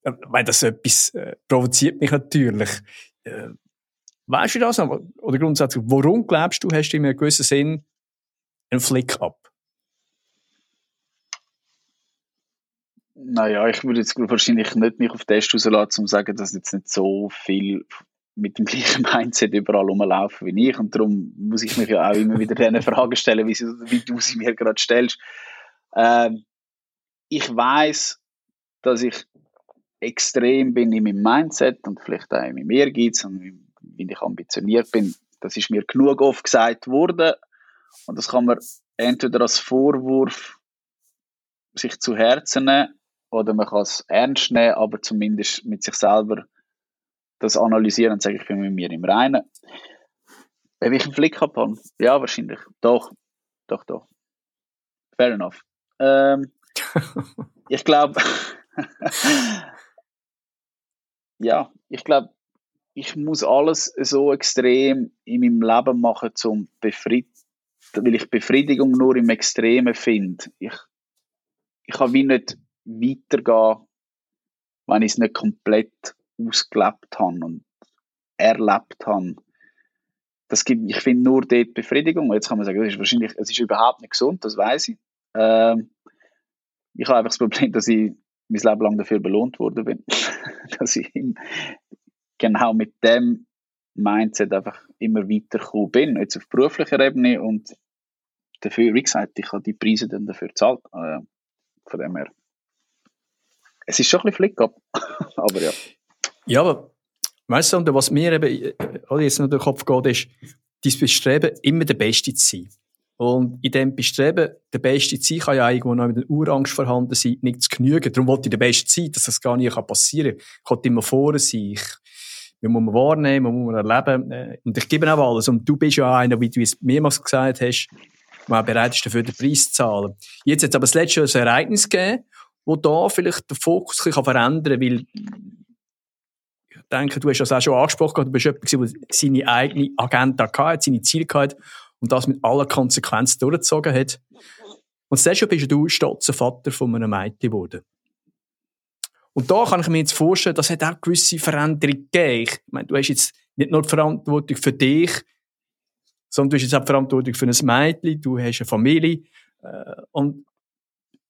weil das etwas äh, provoziert mich natürlich. Äh, weißt du das noch? Oder grundsätzlich, warum glaubst du, hast du in einem gewissen Sinn einen Flick-Up? Naja, ich würde jetzt wahrscheinlich nicht mich auf den Test rauslassen, um zu sagen, dass jetzt nicht so viel mit dem gleichen Mindset überall rumlaufen wie ich. Und darum muss ich mich ja auch immer wieder diese Fragen stellen, wie, sie, wie du sie mir gerade stellst. Ähm, ich weiß, dass ich extrem bin in meinem Mindset und vielleicht auch in meinem Ehrgeiz und wie ich ambitioniert bin. Das ist mir genug oft gesagt worden und das kann man entweder als Vorwurf sich zu Herzen nehmen oder man kann es ernst nehmen, aber zumindest mit sich selber das analysieren und sagen, ich bin mit mir im Reinen. Ob ich einen Flick habe? Ja, wahrscheinlich. Doch. Doch, doch. Fair enough. Ähm, ich glaube, ja, ich glaube, ich muss alles so extrem in meinem Leben machen, zum Befried weil ich Befriedigung nur im Extremen finde. Ich, ich kann wie nicht weitergehen, wenn ich es nicht komplett ausgelebt habe und erlebt habe. Das gibt, ich finde nur dort Befriedigung. Jetzt kann man sagen, das ist wahrscheinlich, es ist überhaupt nicht gesund, das weiß ich. Ähm, ich habe einfach das Problem, dass ich mein Leben lang dafür belohnt worden bin. dass ich genau mit dem Mindset einfach immer weiter bin, jetzt auf beruflicher Ebene und dafür, wie gesagt, ich habe die Preise dann dafür gezahlt. Äh, von dem her. Es ist schon ein bisschen Flick-up, aber ja. Ja, aber weißt du, was mir eben äh, jetzt noch durch den Kopf geht, ist, dein Bestreben, immer der Beste zu sein. Und in dem Bestreben, der Beste zu sein, kann ja irgendwo noch mit der Urangst vorhanden sein, nicht zu genügen. Darum wollte ich der Beste sein, dass das gar nicht passieren kann. Ich wollte immer vorne sein. Ich, man muss man wahrnehmen, man muss man erleben. Äh, und ich gebe auch alles. Und du bist ja einer, wie du es mehrmals gesagt hast, der bereit ist, dafür den Preis zu zahlen. Jetzt hat es aber das letzte Jahr ein Ereignis gegeben, wo da vielleicht der Fokus sich verändern kann, weil ich denke, du hast das auch schon angesprochen, du bist jemand, der seine eigene Agenda hatte, seine Ziele hatte und das mit aller Konsequenz durchgezogen hat. Und Jahr bist du stolzer Vater von einem Mädchen geworden. Und da kann ich mir jetzt vorstellen, das hat auch gewisse Veränderungen gegeben. Ich meine, du hast jetzt nicht nur die Verantwortung für dich, sondern du hast jetzt auch die Verantwortung für ein Mädchen, du hast eine Familie. Äh, und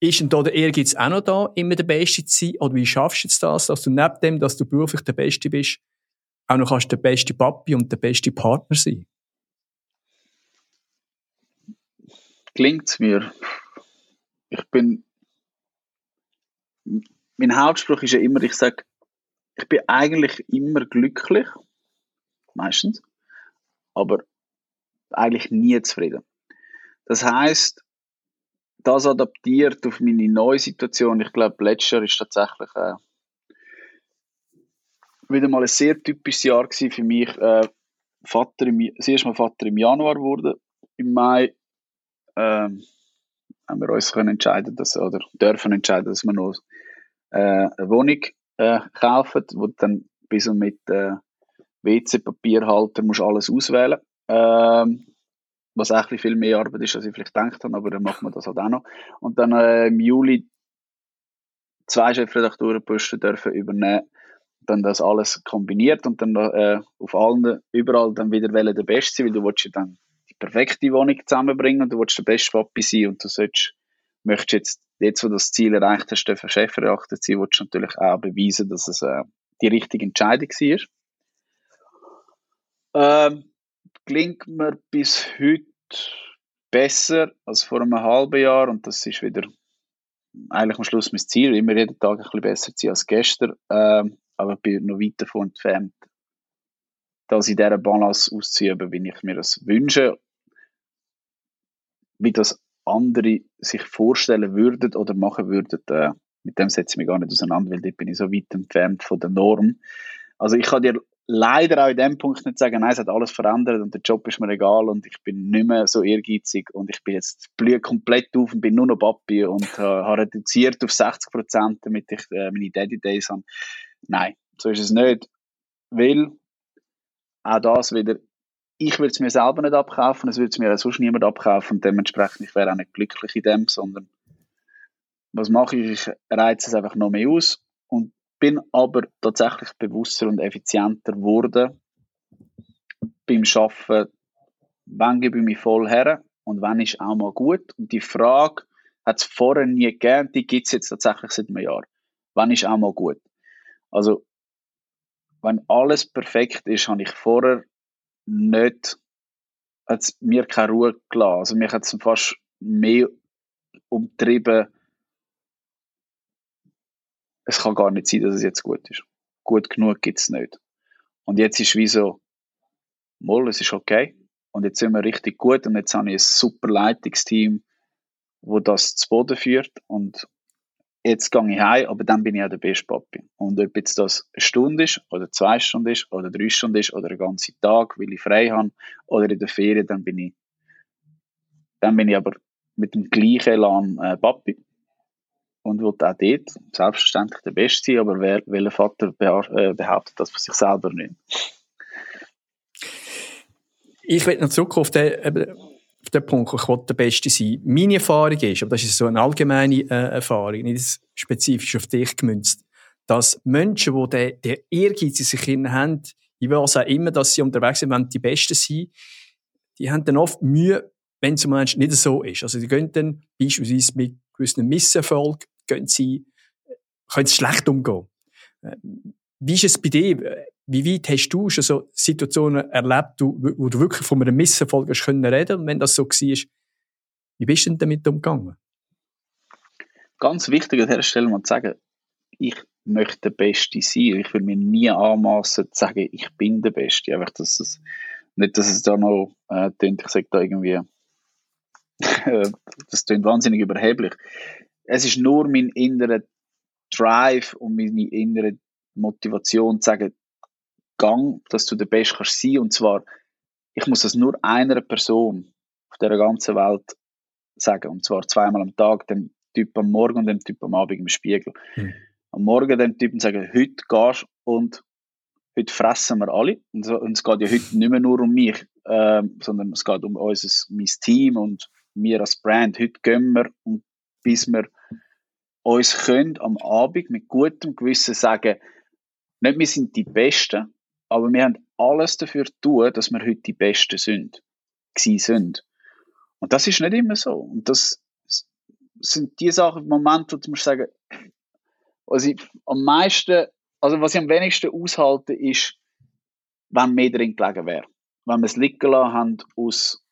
ist denn da der Ehrgeiz auch noch da, immer der Beste zu sein? Oder wie schaffst du jetzt das, dass du neben dem, dass du beruflich der Beste bist, auch noch kannst der beste Papi und der beste Partner sein? Klingt mir. Ich bin. Mein Hauptspruch ist ja immer, ich sage, ich bin eigentlich immer glücklich. Meistens. Aber eigentlich nie zufrieden. Das heißt, das adaptiert auf meine neue Situation. Ich glaube, letztes Jahr ist tatsächlich äh, wieder mal ein sehr typisches Jahr für mich. Äh, Vater im, das erste Mal Vater im Januar wurde. Im Mai ähm, haben wir uns können entscheiden, dass, oder dürfen entscheiden, dass wir noch äh, eine Wohnung äh, kaufen, wo dann bis und mit äh, WC-Papierhalter musst alles auswählen. Ähm, was eigentlich viel mehr Arbeit ist, als ich vielleicht gedacht habe, aber dann machen wir das halt auch noch. Und dann äh, im Juli zwei Chefredaktorenposten dürfen übernehmen, dann das alles kombiniert und dann äh, auf allen, überall dann wieder wählen der Beste sein, weil du willst ja dann die perfekte Wohnung zusammenbringen und du willst der beste Papi sein und du sollst, möchtest jetzt, jetzt wo du das Ziel erreicht hast, dürfen Chefredakteur sein, willst du natürlich auch beweisen, dass es äh, die richtige Entscheidung war. Ähm, klingt mir bis heute besser als vor einem halben Jahr und das ist wieder eigentlich am Schluss mein Ziel, immer jeden Tag ein bisschen besser zu sein als gestern, ähm, aber ich bin noch weit davon entfernt, das in dieser Balance auszuüben, wie ich mir das wünsche, wie das andere sich vorstellen würden oder machen würden, äh, mit dem setze ich mich gar nicht auseinander, weil dort bin ich so weit entfernt von der Norm. Also ich kann dir leider auch in dem Punkt nicht sagen, nein, es hat alles verändert und der Job ist mir egal und ich bin nicht mehr so ehrgeizig und ich bin jetzt blühe komplett auf und bin nur noch Papi und äh, habe reduziert auf 60 Prozent, damit ich äh, meine Daddy Days habe. Nein, so ist es nicht, weil auch das wieder, ich würde es mir selber nicht abkaufen, es würde es mir auch sonst niemand abkaufen und dementsprechend, ich wäre auch nicht glücklich in dem, sondern was mache ich? Ich reize es einfach noch mehr aus und bin aber tatsächlich bewusster und effizienter geworden beim Arbeiten. Wann gebe ich mich voll her und wann ist auch mal gut? Und die Frage hat es vorher nie gegeben, die gibt es jetzt tatsächlich seit einem Jahr. Wann ist auch mal gut? Also, wenn alles perfekt ist, habe ich vorher nicht, hat mir keine Ruhe gelassen. Also, mich hat es fast mehr umtrieben, es kann gar nicht sein, dass es jetzt gut ist. Gut genug gibt es nicht. Und jetzt ist wie so, moll, es ist okay. Und jetzt sind wir richtig gut und jetzt habe ich ein super Leitungsteam, wo das zu Boden führt und jetzt gehe ich heim, aber dann bin ich auch der beste Papi. Und ob jetzt das eine Stunde ist, oder zwei Stunden ist, oder drei Stunden ist, oder einen ganzen Tag, weil ich frei habe, oder in der Ferien, dann bin ich, dann bin ich aber mit dem gleichen Elan äh, Papi und will auch dort selbstverständlich der Beste sein, aber wer, welcher Vater äh, behauptet das für sich selber nicht? Ich will noch zurück auf den, auf den Punkt, ich will der Beste sein. Meine Erfahrung ist, aber das ist so eine allgemeine äh, Erfahrung, nicht spezifisch auf dich gemünzt, dass Menschen, die den, den Ehrgeiz in sich haben, ich weiß auch immer, dass sie unterwegs sind, wenn die Besten sind, die haben dann oft Mühe, wenn es zum nicht so ist. Also, die gehen dann beispielsweise mit gewissen Misserfolg gehen sie, können sie schlecht umgehen. Äh, wie ist es bei dir? Wie weit hast du schon so Situationen erlebt, wo du wirklich von einem Misserfolg hast können reden? Und wenn das so war, Wie bist du denn damit umgegangen? Ganz wichtig an dieser Stelle mal zu sagen, ich möchte der Beste sein. Ich will mir nie anmaßen zu sagen, ich bin der Beste. Einfach, dass es, nicht, dass es da noch äh, ich sage da irgendwie, das klingt wahnsinnig überheblich. Es ist nur mein innerer Drive und meine innere Motivation zu sagen, Gang, dass du der Beste kannst sein. Und zwar, ich muss das nur einer Person auf der ganzen Welt sagen. Und zwar zweimal am Tag, dem Typ am Morgen und dem Typ am Abend im Spiegel. Mhm. Am Morgen dem Typen sagen, heute gehst und heute fressen wir alle. Und, so, und es geht ja heute nicht mehr nur um mich, äh, sondern es geht um unser, mein Team und wir als Brand. Heute gehen wir und bis wir uns können am Abend mit gutem Gewissen sagen, nicht wir sind die Besten, aber wir haben alles dafür tun, dass wir heute die Besten sind, sind. Und das ist nicht immer so. Und das sind die Sachen, Momente, wo du musst sagen, was ich am meisten, also was ich am wenigsten aushalte, ist, wenn mehr drin gelegen wäre. Wenn wir es liegen lassen haben aus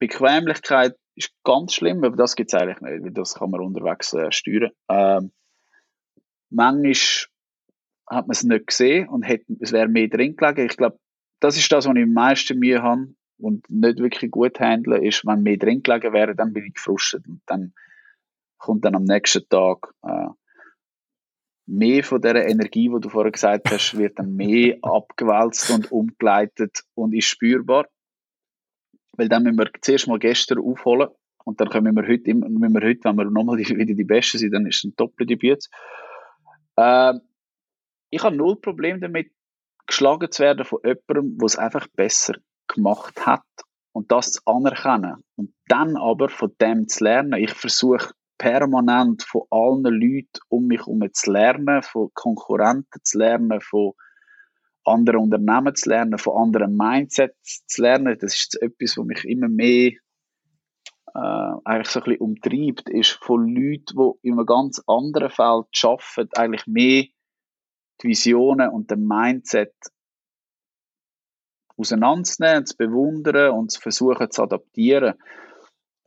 Bequemlichkeit, ist ganz schlimm, aber das gibt es eigentlich nicht, weil das kann man unterwegs äh, steuern. Ähm, manchmal hat man es nicht gesehen und hätte, es wäre mehr drin gelegen. Ich glaube, das ist das, was ich am meisten Mühe habe und nicht wirklich gut handeln, ist, wenn mehr drin gelegen wäre, dann bin ich gefrustet und dann kommt dann am nächsten Tag äh, mehr von der Energie, die du vorher gesagt hast, wird dann mehr abgewälzt und umgeleitet und ist spürbar. Weil dann müssen wir zuerst mal gestern aufholen und dann können wir heute, müssen wir heute wenn wir nochmal wieder die Besten sind, dann ist es ein Doppeldebüt. Äh, ich habe null Problem damit, geschlagen zu werden von jemandem, der es einfach besser gemacht hat und das zu anerkennen und dann aber von dem zu lernen. Ich versuche permanent von allen Leuten um mich herum zu lernen, von Konkurrenten zu lernen, von anderen Unternehmen zu lernen, von anderen Mindsets zu lernen. Das ist etwas, was mich immer mehr äh, eigentlich so ein bisschen umtreibt, ist von Leuten, die in einem ganz anderen Feld arbeiten, eigentlich mehr die Visionen und den Mindset auseinanderzunehmen, zu bewundern und zu versuchen zu adaptieren.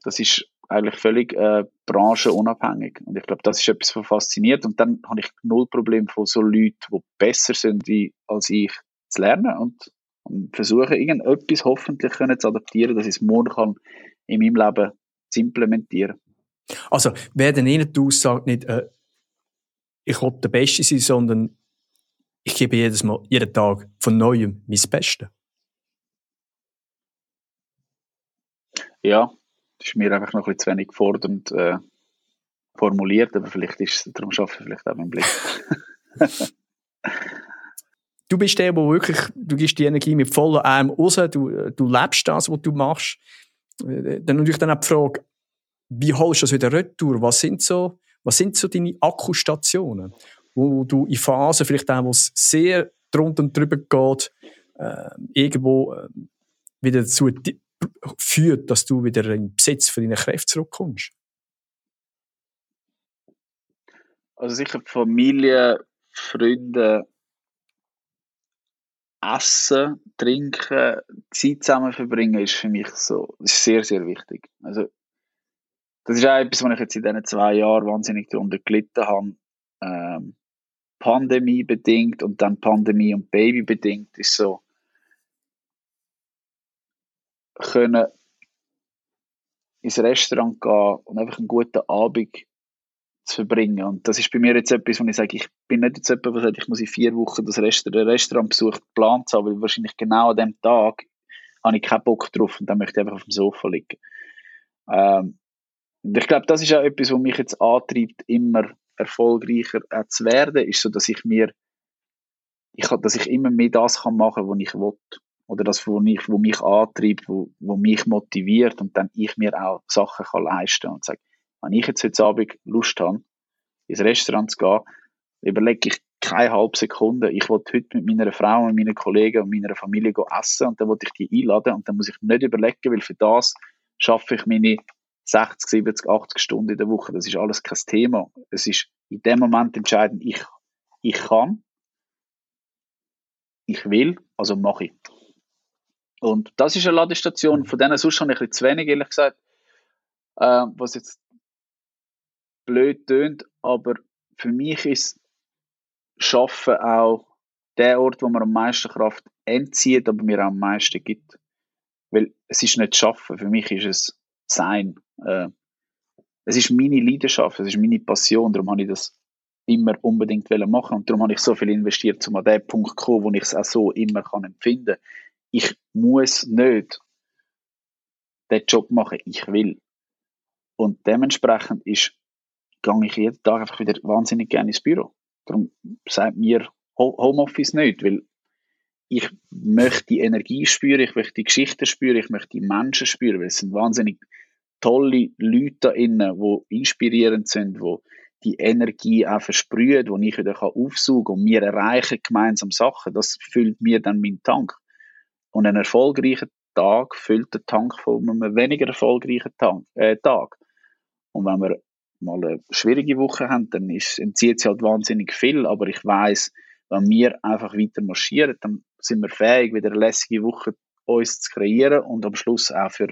Das ist eigentlich völlig äh, branchenunabhängig. Und ich glaube, das ist etwas, was fasziniert. Und dann habe ich null Problem von so Leuten, die besser sind wie, als ich, zu lernen und, und versuche, irgendetwas hoffentlich können zu adaptieren, dass ich es morgen kann in meinem Leben zu implementieren. Also, wäre denn Ihnen die Aussage nicht, äh, ich will der Beste sein, sondern ich gebe jedes Mal, jeden Tag von Neuem mein Bestes? Ja, ist mir einfach noch ein bisschen zu wenig fordernd äh, formuliert, aber vielleicht ist es, darum schaffe ich vielleicht auch meinen Blick. du bist der, der wirklich, du gibst die Energie mit voller Arm raus, du, du lebst das, was du machst. Äh, dann natürlich dann auch die Frage, wie holst du das wieder retour? Was sind so, was sind so deine Akkustationen, wo du in Phasen, vielleicht auch, wo es sehr drunter und drüber geht, äh, irgendwo äh, wieder dazu führt, dass du wieder in Besitz von deinen Kräften zurückkommst? Also sicher Familie, Freunde, Essen, Trinken, Zeit zusammen verbringen ist für mich so, ist sehr, sehr wichtig. Also, das ist auch etwas, was ich jetzt in diesen zwei Jahren wahnsinnig darunter gelitten habe. Ähm, Pandemie bedingt und dann Pandemie und Baby bedingt ist so, können ins Restaurant gehen und einfach einen guten Abend zu verbringen. Und das ist bei mir jetzt etwas, wo ich sage, ich bin nicht jetzt jemand, der sagt, ich muss in vier Wochen das Restaurant, Restaurantbesuch geplant haben, weil wahrscheinlich genau an dem Tag habe ich keinen Bock drauf und dann möchte ich einfach auf dem Sofa liegen. Ähm, ich glaube, das ist auch etwas, was mich jetzt antreibt, immer erfolgreicher zu werden, ist so, dass ich mir, ich, dass ich immer mehr das kann machen, was ich will oder das, wo mich, wo mich antreibt, wo, wo mich motiviert und dann ich mir auch Sachen kann leisten und sage, wenn ich jetzt heute Abend Lust habe, ins Restaurant zu gehen, überlege ich keine halbe Sekunde, ich will heute mit meiner Frau und meinen Kollegen und meiner Familie essen und dann will ich die einladen und dann muss ich nicht überlegen, weil für das schaffe ich meine 60, 70, 80 Stunden in der Woche. Das ist alles kein Thema. Es ist in dem Moment entscheidend, ich, ich kann, ich will, also mache ich. Und das ist eine Ladestation, von denen sonst habe ich ein bisschen zu wenig, ehrlich gesagt. äh, was jetzt blöd tönt, aber für mich ist Schaffen auch der Ort, wo man am meisten Kraft entzieht, aber mir am meisten gibt. Weil es ist nicht Schaffen, für mich ist es Sein. Äh, es ist meine Leidenschaft, es ist meine Passion, darum habe ich das immer unbedingt machen und darum habe ich so viel investiert, um an den Punkt zu kommen, wo ich es auch so immer kann empfinden. Ich muss nicht den Job machen, ich will. Und dementsprechend ist, gehe ich jeden Tag einfach wieder wahnsinnig gerne ins Büro. Darum sagt mir Homeoffice nicht, weil ich möchte die Energie spüren, ich möchte die Geschichte spüren, ich möchte die Menschen spüren, weil es sind wahnsinnig tolle Leute da innen, die inspirierend sind, die die Energie auch versprühen, die ich wieder aufsaugen kann und wir erreichen gemeinsam Sachen. Das füllt mir dann meinen Tank. Und ein erfolgreicher Tag füllt den Tank von einem weniger erfolgreichen Tank, äh, Tag. Und wenn wir mal eine schwierige Woche haben, dann ist, entzieht sie halt wahnsinnig viel, aber ich weiß, wenn wir einfach weiter marschieren, dann sind wir fähig, wieder eine lässige Woche uns zu kreieren und am Schluss auch für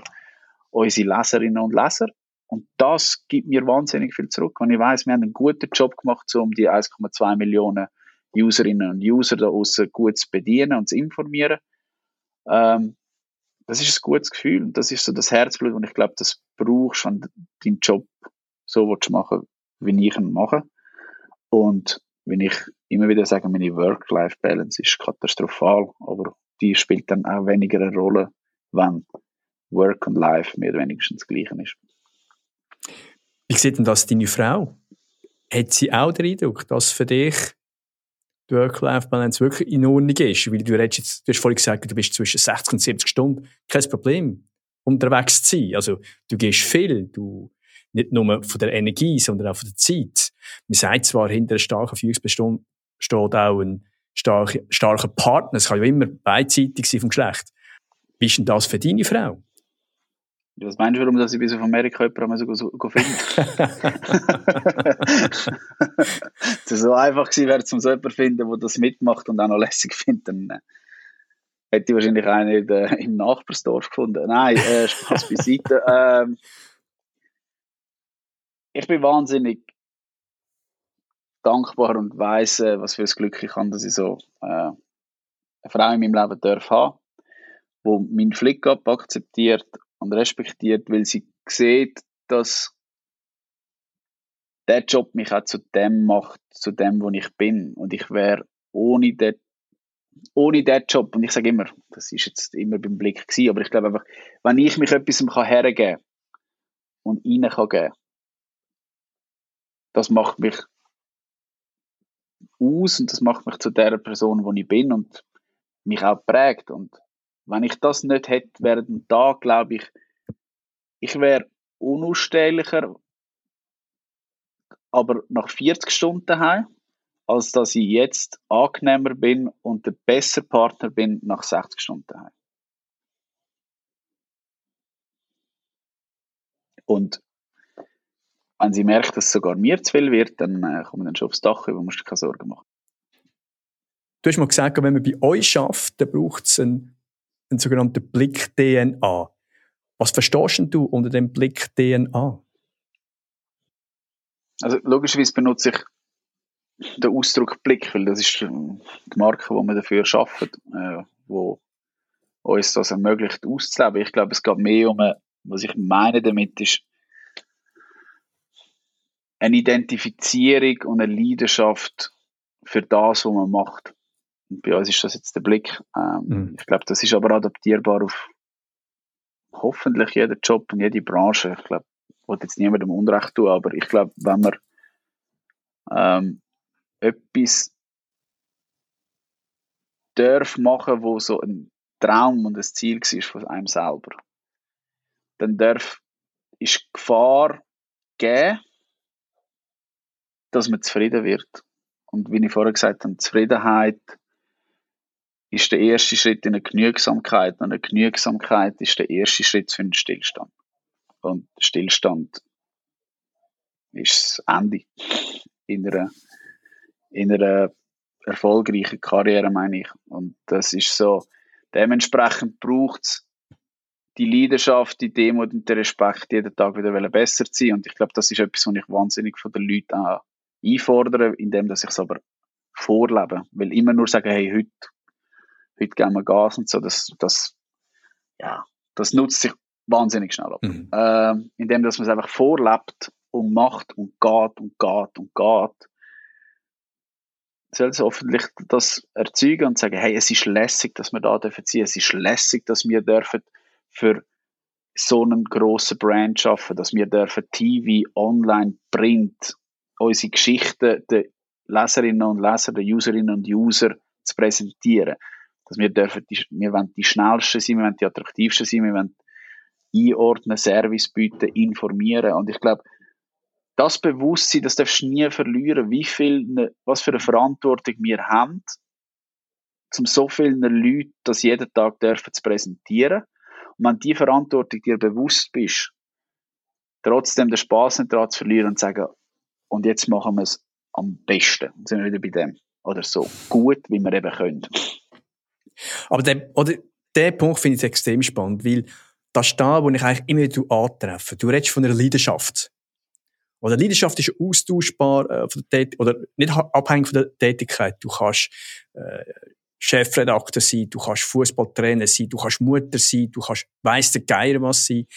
unsere Leserinnen und Leser. Und das gibt mir wahnsinnig viel zurück. Wenn ich weiß, wir haben einen guten Job gemacht, um die 1,2 Millionen Userinnen und User da außen gut zu bedienen und zu informieren, ähm, das ist ein gutes Gefühl. Und das ist so das Herzblut, und ich glaube, das brauchst, wenn du deinen Job so willst machen wie ich ihn mache. Und wenn ich immer wieder sage, meine Work-Life-Balance ist katastrophal, aber die spielt dann auch weniger eine Rolle, wenn Work und Life mehr oder weniger das Gleiche ist. Wie sieht denn das deine Frau? Hat sie auch den Eindruck, dass für dich Work-Life-Balance wirklich in Ordnung ist? Weil du, jetzt, du hast vorhin gesagt, du bist zwischen 60 und 70 Stunden. Kein Problem, unterwegs zu sein. Also, du gehst viel, du, nicht nur von der Energie, sondern auch von der Zeit. Man sagt zwar, hinter einer starken Führungsperson steht auch ein starker, starker Partner. Es kann ja immer beidseitig sein vom Geschlecht. Wie ist denn das für deine Frau? Was meinst du, warum dass ich bis auf Amerika jemanden so, so, so finde? es so einfach gewesen wäre, um so jemanden zu finden, der das mitmacht und auch noch lässig findet, dann äh, hätte ich wahrscheinlich einen äh, im Nachbarsdorf gefunden. Nein, äh, Spaß beiseite. ähm, ich bin wahnsinnig dankbar und weiss, äh, was für ein Glück ich habe, dass ich so äh, eine Frau in meinem Leben darf haben, wo meinen Flick-Up akzeptiert und respektiert, weil sie sieht, dass der Job mich auch zu dem macht, zu dem, wo ich bin. Und ich wäre ohne den, ohne den Job, und ich sage immer, das ist jetzt immer beim Blick gewesen, aber ich glaube einfach, wenn ich mich etwas hergeben kann und ihnen kann geben, das macht mich aus und das macht mich zu der Person, wo ich bin und mich auch prägt. Und wenn ich das nicht hätte während dem Tag, glaube ich, ich wäre unausstehlicher, aber nach 40 Stunden daheim, als dass ich jetzt angenehmer bin und der bessere Partner bin nach 60 Stunden daheim. Und wenn sie merkt, dass es sogar mir zu viel wird, dann äh, kommen dann schon aufs Dach über, musst du keine Sorgen machen. Du hast mal gesagt, wenn man bei euch schafft, dann braucht es einen, einen sogenannten Blick-DNA. Was verstehst du unter dem Blick-DNA? Also logischerweise benutze ich den Ausdruck Blick, weil das ist die Marke, die wir dafür schaffen, äh, wo uns das ermöglicht auszuleben. Ich glaube, es geht mehr um, was ich meine damit ist, eine Identifizierung und eine Leidenschaft für das, was man macht. Bei uns ist das jetzt der Blick. Ähm, mhm. Ich glaube, das ist aber adaptierbar auf hoffentlich jeden Job und jede Branche. Ich glaube, ich will jetzt niemandem Unrecht tun, aber ich glaube, wenn man ähm, etwas darf machen, wo so ein Traum und ein Ziel war von einem selber, dann darf ist Gefahr geben, dass man zufrieden wird. Und wie ich vorher gesagt habe, Zufriedenheit ist der erste Schritt in eine Genügsamkeit. Und eine Genügsamkeit ist der erste Schritt für einen Stillstand. Und Stillstand ist das Ende in einer, in einer erfolgreichen Karriere, meine ich. Und das ist so, dementsprechend braucht es die Leidenschaft, die Demut und der Respekt jeden Tag wieder besser zu sein. Und ich glaube, das ist etwas, was ich wahnsinnig von den Leuten auch einfordere, indem ich es aber vorlebe. Weil immer nur sagen, hey, heute, heute geben wir Gas und so, das, das, ja, das nutzt sich wahnsinnig schnell ab. Mhm. Ähm, indem dass man es einfach vorlebt und macht und geht und geht und geht, soll es hoffentlich das erzeugen und sagen, hey, es ist lässig, dass wir da dürfen ziehen, es ist lässig, dass wir dürfen für so einen grossen Brand schaffen, dass wir dürfen TV, Online, Print, unsere Geschichten den Leserinnen und Lesern, den Userinnen und User zu präsentieren. Dass wir dürfen, die, wir wollen die schnellsten sein, wir wollen die attraktivsten sein, wir wollen einordnen, Service bieten, informieren. Und ich glaube, das Bewusstsein, das darfst du nie verlieren, wie viel, ne, was für eine Verantwortung wir haben, um so vielen Leuten das jeden Tag dürfen zu präsentieren. Und wenn die Verantwortung dir bewusst bist, trotzdem den Spaß nicht daran zu verlieren und zu sagen, und jetzt machen wir es am besten. Dann sind wir wieder bei dem. Oder so gut, wie wir eben können. Aber der, oder der Punkt finde ich extrem spannend, weil das ist da, wo ich eigentlich immer wieder antreffe. Du redest von einer Leidenschaft. Oder Leidenschaft ist austauschbar äh, von der oder nicht abhängig von der Tätigkeit. Du kannst äh, Chefredakteur sein, du kannst Fußballtrainer sein, du kannst Mutter sein, du kannst weiss der Geier was sein.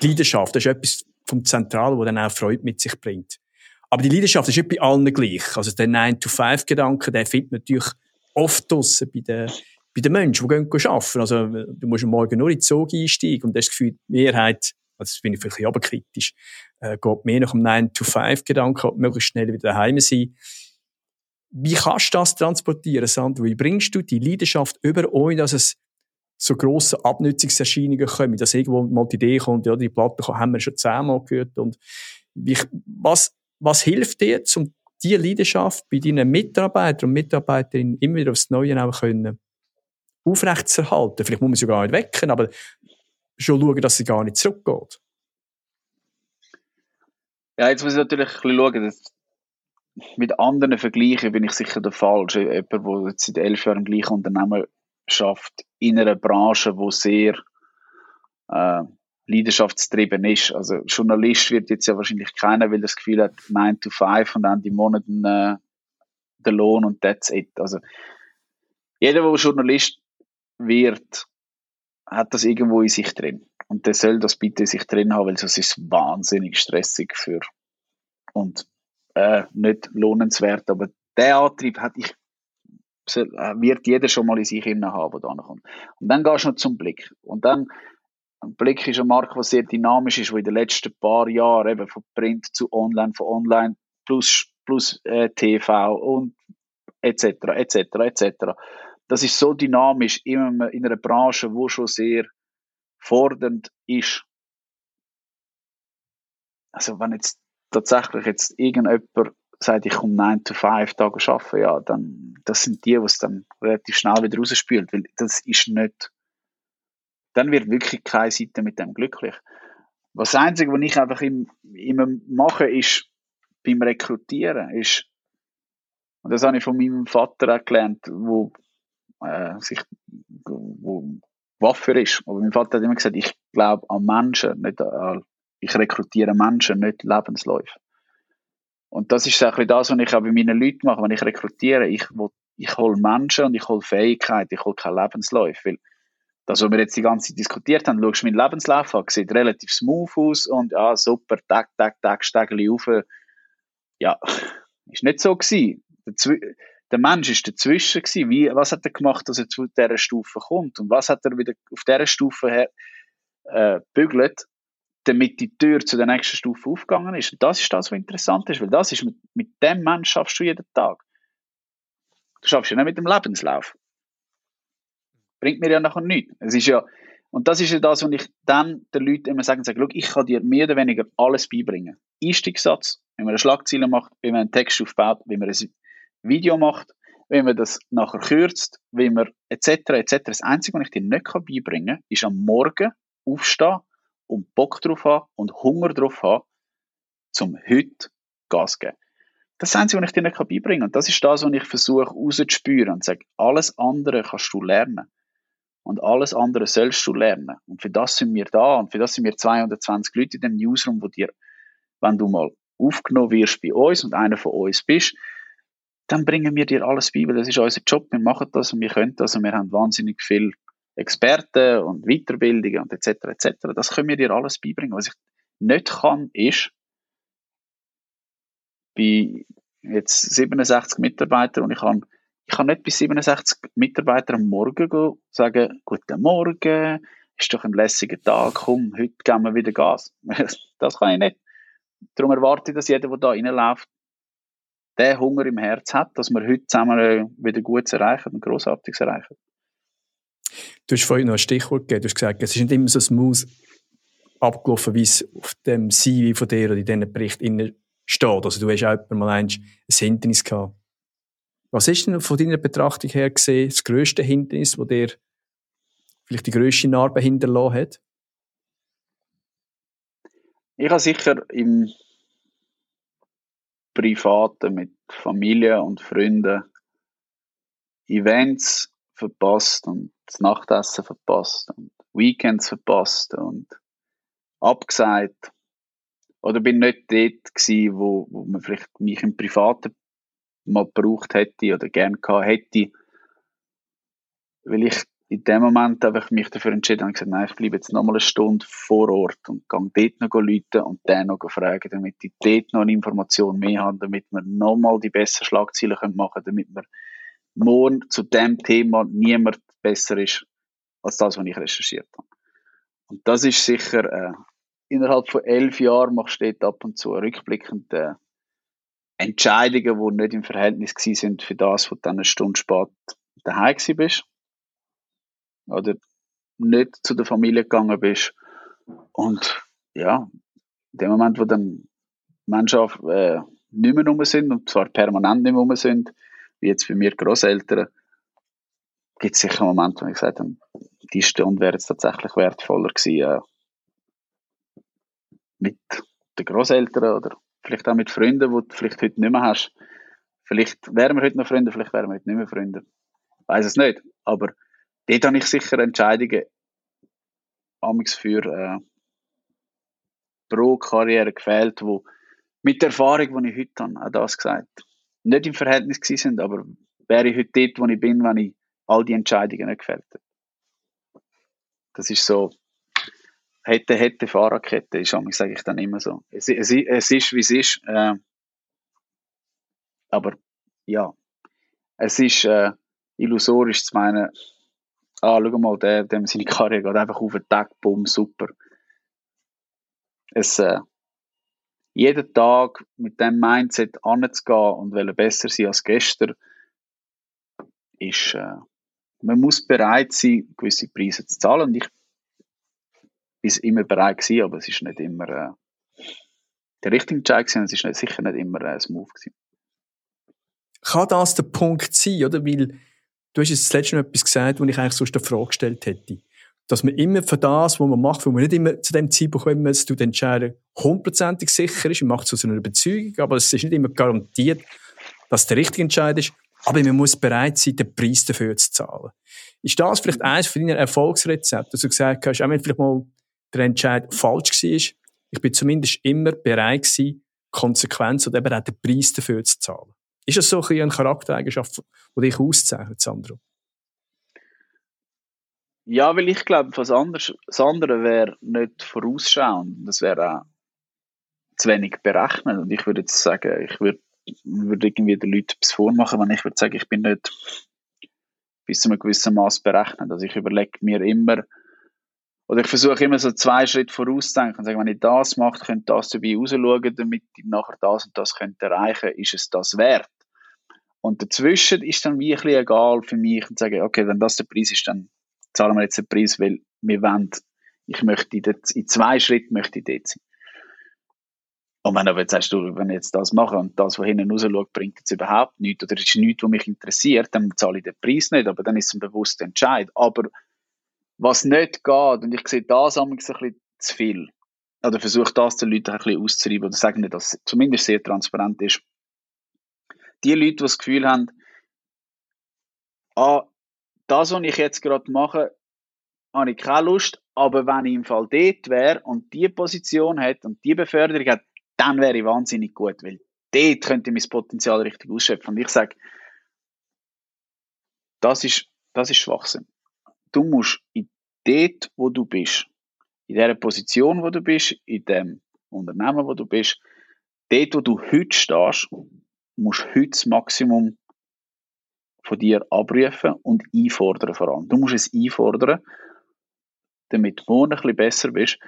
Die Leidenschaft, das ist etwas vom Zentralen, wo dann auch Freude mit sich bringt. Aber die Leidenschaft ist nicht bei allen gleich. Also der 9-to-5-Gedanke, der findet man natürlich oft draussen bei den, bei den Menschen, die gehen arbeiten. Also du musst am Morgen nur in den Zug einsteigen und das Gefühl, die Mehrheit, also das bin ich vielleicht aber kritisch, äh, geht mehr nach dem 9-to-5-Gedanken, möglichst schnell wieder daheim sein. Wie kannst du das transportieren, Sandro? Wie bringst du die Leidenschaft über, ohne dass es so grosse Abnützungserscheinungen kommen, dass irgendwo mal die Idee kommt, ja, die Platte haben wir schon zehnmal gehört und wie, was, was hilft dir, um diese Leidenschaft bei deinen Mitarbeitern und Mitarbeiterinnen immer wieder aufs Neue auch können aufrechtzuerhalten? Vielleicht muss man sie gar nicht wecken, aber schon schauen, dass sie gar nicht zurückgeht. Ja, jetzt muss ich natürlich ein bisschen schauen, dass mit anderen vergleichen bin ich sicher der Falsche. Jemand, der seit elf Jahren im gleichen Unternehmen schafft, in einer Branche, wo sehr äh, leidenschaftstrieben ist. Also Journalist wird jetzt ja wahrscheinlich keiner, weil das Gefühl hat, 9 to 5 und dann die Monate äh, der Lohn und that's it. Also jeder, der Journalist wird, hat das irgendwo in sich drin. Und der soll das bitte in sich drin haben, weil sonst ist wahnsinnig stressig für und äh, nicht lohnenswert. Aber der Antrieb hat ich soll, äh, wird jeder schon mal in sich haben, der kommt. Und dann gehst du noch zum Blick. Und dann ein Blick ist ein Markt, der sehr dynamisch ist, wo in den letzten paar Jahren eben von Print zu Online, von Online plus, plus äh, TV und etc., etc., etc. Das ist so dynamisch in, in einer Branche, wo schon sehr fordernd ist. Also wenn jetzt tatsächlich jetzt irgendjemand sagt, ich komme 9 to 5 Tage arbeiten, ja, dann, das sind die, die es dann relativ schnell wieder rausspielt, weil das ist nicht dann wird wirklich keine Seite mit dem glücklich. Was das Einzige, was ich einfach immer mache, ist beim Rekrutieren, ist, und das habe ich von meinem Vater auch gelernt, wo, äh, sich, wo Waffer ist. Aber mein Vater hat immer gesagt, ich glaube an Menschen, nicht an, ich rekrutiere Menschen, nicht Lebensläufe. Und das ist auch das, was ich auch bei meinen Leuten mache, wenn ich rekrutiere. Ich, ich hole Menschen und ich hole Fähigkeiten, ich hole keine Lebensläufe. Weil das, was wir jetzt die ganze Zeit diskutiert haben, schaust du meinen Lebenslauf an, sieht relativ smooth aus und ja, super, Tag, Tag, Tag, Stegeli auf. Ja, ist nicht so gewesen. Der, Mensch ist dazwischen gewesen. Wie, was hat er gemacht, dass er zu dieser Stufe kommt? Und was hat er wieder auf dieser Stufe her, äh, bügelt, damit die Tür zu der nächsten Stufe aufgegangen ist? Und das ist das, was interessant ist, weil das ist mit, mit dem Mensch schaffst du jeden Tag. Du schaffst ja nicht mit dem Lebenslauf bringt mir ja nachher nichts. Es ist ja, und das ist ja das, was ich dann den Leuten immer sage, sage, ich kann dir mehr oder weniger alles beibringen. Einstiegssatz, wie man eine Schlagzeile macht, wie man einen Text aufbaut, wie man ein Video macht, wie man das nachher kürzt, wie man etc. etc. Das Einzige, was ich dir nicht beibringen kann, ist am Morgen aufstehen und Bock drauf haben und Hunger drauf haben, zum heute Gas geben. Das ist das Einzige, was ich dir nicht beibringen kann. Und das ist das, was ich versuche rauszuspüren und sage, alles andere kannst du lernen. Und alles andere sollst du lernen. Und für das sind wir da. Und für das sind wir 220 Leute in dem Newsroom, wo dir, wenn du mal aufgenommen wirst bei uns und einer von uns bist, dann bringen wir dir alles bei, weil das ist unser Job. Wir machen das und wir können das und wir haben wahnsinnig viel Experten und Weiterbildungen und etc. etc. Das können wir dir alles beibringen. Was ich nicht kann, ist bei jetzt 67 Mitarbeitern und ich kann ich kann nicht bei 67 Mitarbeitern am Morgen gehen, sagen, guten Morgen, ist doch ein lässiger Tag, komm, heute geben wir wieder Gas. das kann ich nicht. Darum erwarte ich, dass jeder, der da reinläuft, den Hunger im Herz hat, dass wir heute zusammen äh, wieder Gutes erreichen und Grossartiges erreichen. Du hast vorhin noch ein Stichwort gegeben. Du hast gesagt, es ist nicht immer so smooth abgelaufen, wie es auf dem CV von dir oder in diesen Bericht steht. Also du hast auch mal ein Hindernis gehabt. Was ist denn von deiner Betrachtung her gesehen das grösste Hindernis, das dir vielleicht die grösste Narbe hinterlassen hat? Ich habe sicher im Privaten mit Familie und Freunden Events verpasst und das Nachtessen verpasst und Weekends verpasst und abgesagt. Oder bin nicht dort gewesen, wo, wo man vielleicht mich im Privaten mal gebraucht hätte oder gern gehabt hätte. Weil ich in dem Moment einfach mich dafür entschieden habe und gesagt, nein, ich bleibe jetzt nochmal eine Stunde vor Ort und gehe dort noch rufen und den noch fragen, damit ich dort noch eine Information mehr habe, damit wir nochmal die besten Schlagzeilen machen können, damit wir morgen zu dem Thema niemand besser ist als das, was ich recherchiert habe. Und das ist sicher, äh, innerhalb von elf Jahren machst du ab und zu rückblickend äh, Entscheidungen, die nicht im Verhältnis sind für das, was du dann eine Stunde spät daheim bist. Oder nicht zu der Familie gegangen bist. Und ja, in dem Moment, wo dann Menschen äh, nicht mehr rum sind, und zwar permanent nicht mehr rum sind, wie jetzt bei mir Großeltern, gibt es sicher Momente, wo ich gesagt habe, die Stunde wäre jetzt tatsächlich wertvoller gewesen, äh, mit den Großeltern oder vielleicht auch mit Freunden, die du vielleicht heute nicht mehr hast. Vielleicht wären wir heute noch Freunde, vielleicht wären wir heute nicht mehr Freunde. Ich weiß es nicht. Aber dort habe ich sicher Entscheidungen amigs für äh, pro Karriere gefällt, wo mit der Erfahrung, die ich heute habe, auch das gesagt, nicht im Verhältnis sind, aber wäre ich heute dort, wo ich bin, wenn ich all die Entscheidungen nicht gefällt hätte. Das ist so hätte, hätte Fahrradkette, ist sage ich dann immer so. Es, es, es ist, wie es ist. Äh, aber ja, es ist äh, illusorisch zu meinen, ah, schau mal, der, dem seine Karriere geht einfach auf den Tag, bumm, super. Es, äh, jeden Tag mit dem Mindset anzugehen und will besser sein als gestern, ist, äh, man muss bereit sein, gewisse Preise zu zahlen. Und ich ist immer bereit gewesen, aber es ist nicht immer äh, der richtige Entscheid gewesen, es ist nicht, sicher nicht immer äh, smooth gewesen. Kann das der Punkt sein, oder? Weil du hast jetzt das letzte Mal etwas gesagt, wo ich eigentlich sonst eine Frage gestellt hätte. Dass man immer für das, was man macht, wo man nicht immer zu dem Zeitpunkt, wenn man es entscheiden, hundertprozentig sicher ist, man macht es aus einer Überzeugung, aber es ist nicht immer garantiert, dass der richtige Entscheid ist, aber man muss bereit sein, den Preis dafür zu zahlen. Ist das vielleicht eines von deinen Erfolgsrezepten, dass du gesagt hast, auch wenn vielleicht mal der Entscheid falsch war, ich bin zumindest immer bereit gewesen, Konsequenzen und eben auch den Preis dafür zu zahlen. Ist das so ein eine Charaktereigenschaft, die dich auszeichnet, Sandro? Ja, weil ich glaube, was anderes, das andere wäre nicht vorausschauend. Das wäre auch zu wenig berechnet. Und ich würde jetzt sagen, ich würde, würde irgendwie den Leuten etwas vormachen, wenn ich würde sagen, ich bin nicht bis zu einem gewissen Maß berechnet. Also ich überlege mir immer, oder ich versuche immer so zwei Schritte vorauszudenken und sagen, wenn ich das mache, könnte das dabei rausschauen, damit ich nachher das und das könnte erreichen, ist es das wert? Und dazwischen ist dann wie ein bisschen egal für mich und sage, okay, wenn das der Preis ist, dann zahlen wir jetzt den Preis, weil wir wollen, ich möchte dort, in zwei Schritten möchte ich dort sein. Und wenn du jetzt sagst, du, wenn ich jetzt das mache und das, was hinten raus schaut, bringt jetzt überhaupt nichts oder ist nichts, was mich interessiert, dann zahle ich den Preis nicht, aber dann ist es ein bewusster Entscheid. Aber was nicht geht, und ich sehe das ein bisschen zu viel, oder versuche das den Leuten ein bisschen auszureiben, oder sagen dass es zumindest sehr transparent ist. Die Leute, die das Gefühl haben, ah, das, was ich jetzt gerade mache, habe ich keine Lust, aber wenn ich im Fall dort wäre und die Position hat und die Beförderung hat, dann wäre ich wahnsinnig gut, weil dort könnte ich mein Potenzial richtig ausschöpfen. Und ich sage, das ist, das ist Schwachsinn. Du musst in dort, wo du bist, in der Position, wo du bist, in dem Unternehmen, wo du bist, dort, wo du heute stehst, musst du heute das Maximum von dir abrufen und einfordern vor allem. Du musst es einfordern, damit du morgen ein bisschen besser bist,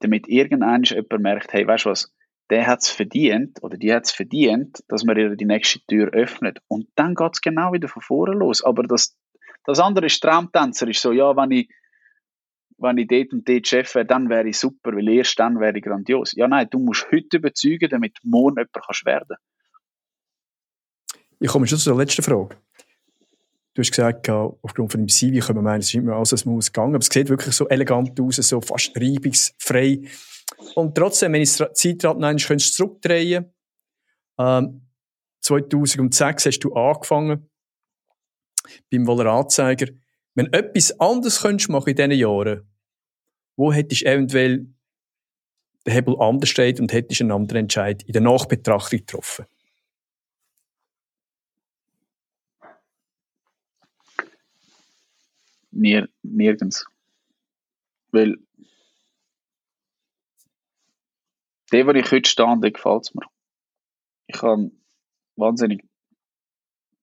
damit irgendwann jemand merkt, hey, weißt du was, der hat es verdient oder die hat es verdient, dass man ihr die nächste Tür öffnet. Und dann geht es genau wieder von vorne los. Aber das, das andere ist Traumtänzer, ist so, ja, wenn ich, wenn ich dort und dort Chef wäre, dann wäre ich super, weil erst dann wäre ich grandios. Ja, nein, du musst heute überzeugen, damit morgen jemand kannst werden Ich komme schon zur letzten Frage. Du hast gesagt, aufgrund von dem CV können wir meinen, es ist immer alles aus Maus gegangen, aber es sieht wirklich so elegant aus, so fast reibungsfrei. Und trotzdem, wenn ich das Zeitrad nenne, könntest zurückdrehen. Ähm, 2006 hast du angefangen beim Wohler Anzeiger. Wenn du etwas anderes könntest machen in diesen Jahren, wo hättest du eventuell den Hebel anders steht und hättest einen anderen Entscheid in der Nachbetrachtung getroffen? Nier, nirgends. Weil der, wo ich heute stehe, der gefällt es mir. Ich habe wahnsinnig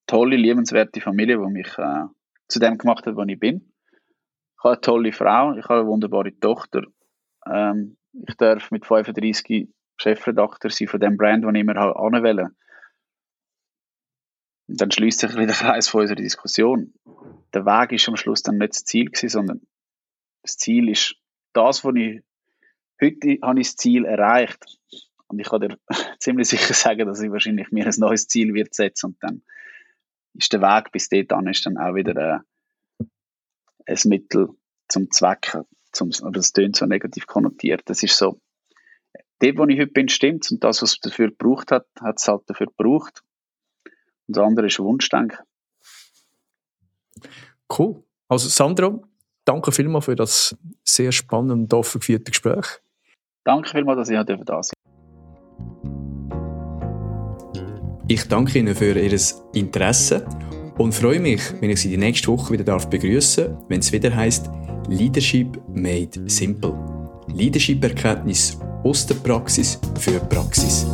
tolle, liebenswerte Familie, die mich äh, zu dem gemacht hat, wo ich bin. Ich habe eine tolle Frau, ich habe eine wunderbare Tochter. Ähm, ich darf mit 35 Chefredakteur sein von dem Brand, den ich immer anwähle. Dann schließt sich wieder der Kreis von unserer Diskussion. Der Weg ist am Schluss dann nicht das Ziel gewesen, sondern das Ziel ist das, was ich heute habe ich das Ziel erreicht. Und ich kann dir ziemlich sicher sagen, dass ich wahrscheinlich mir ein neues Ziel wird setzen und dann ist der Weg bis dahin ist dann auch wieder äh, ein Mittel zum Zweck, zum, oder das tönt so negativ konnotiert. Das ist so, dort, wo ich heute bin, stimmt und das, was es dafür gebraucht hat, hat es halt dafür gebraucht. Und das andere ist Wunschdenken. Cool. Also Sandro, danke vielmals für das sehr spannende und offen geführte Gespräch. Danke vielmals, dass ich da sein Ich danke Ihnen für Ihr Interesse und freue mich, wenn ich Sie die nächste Woche wieder darf begrüßen, wenn es wieder heißt Leadership made simple. Leadership-Erkenntnis aus der Praxis für Praxis.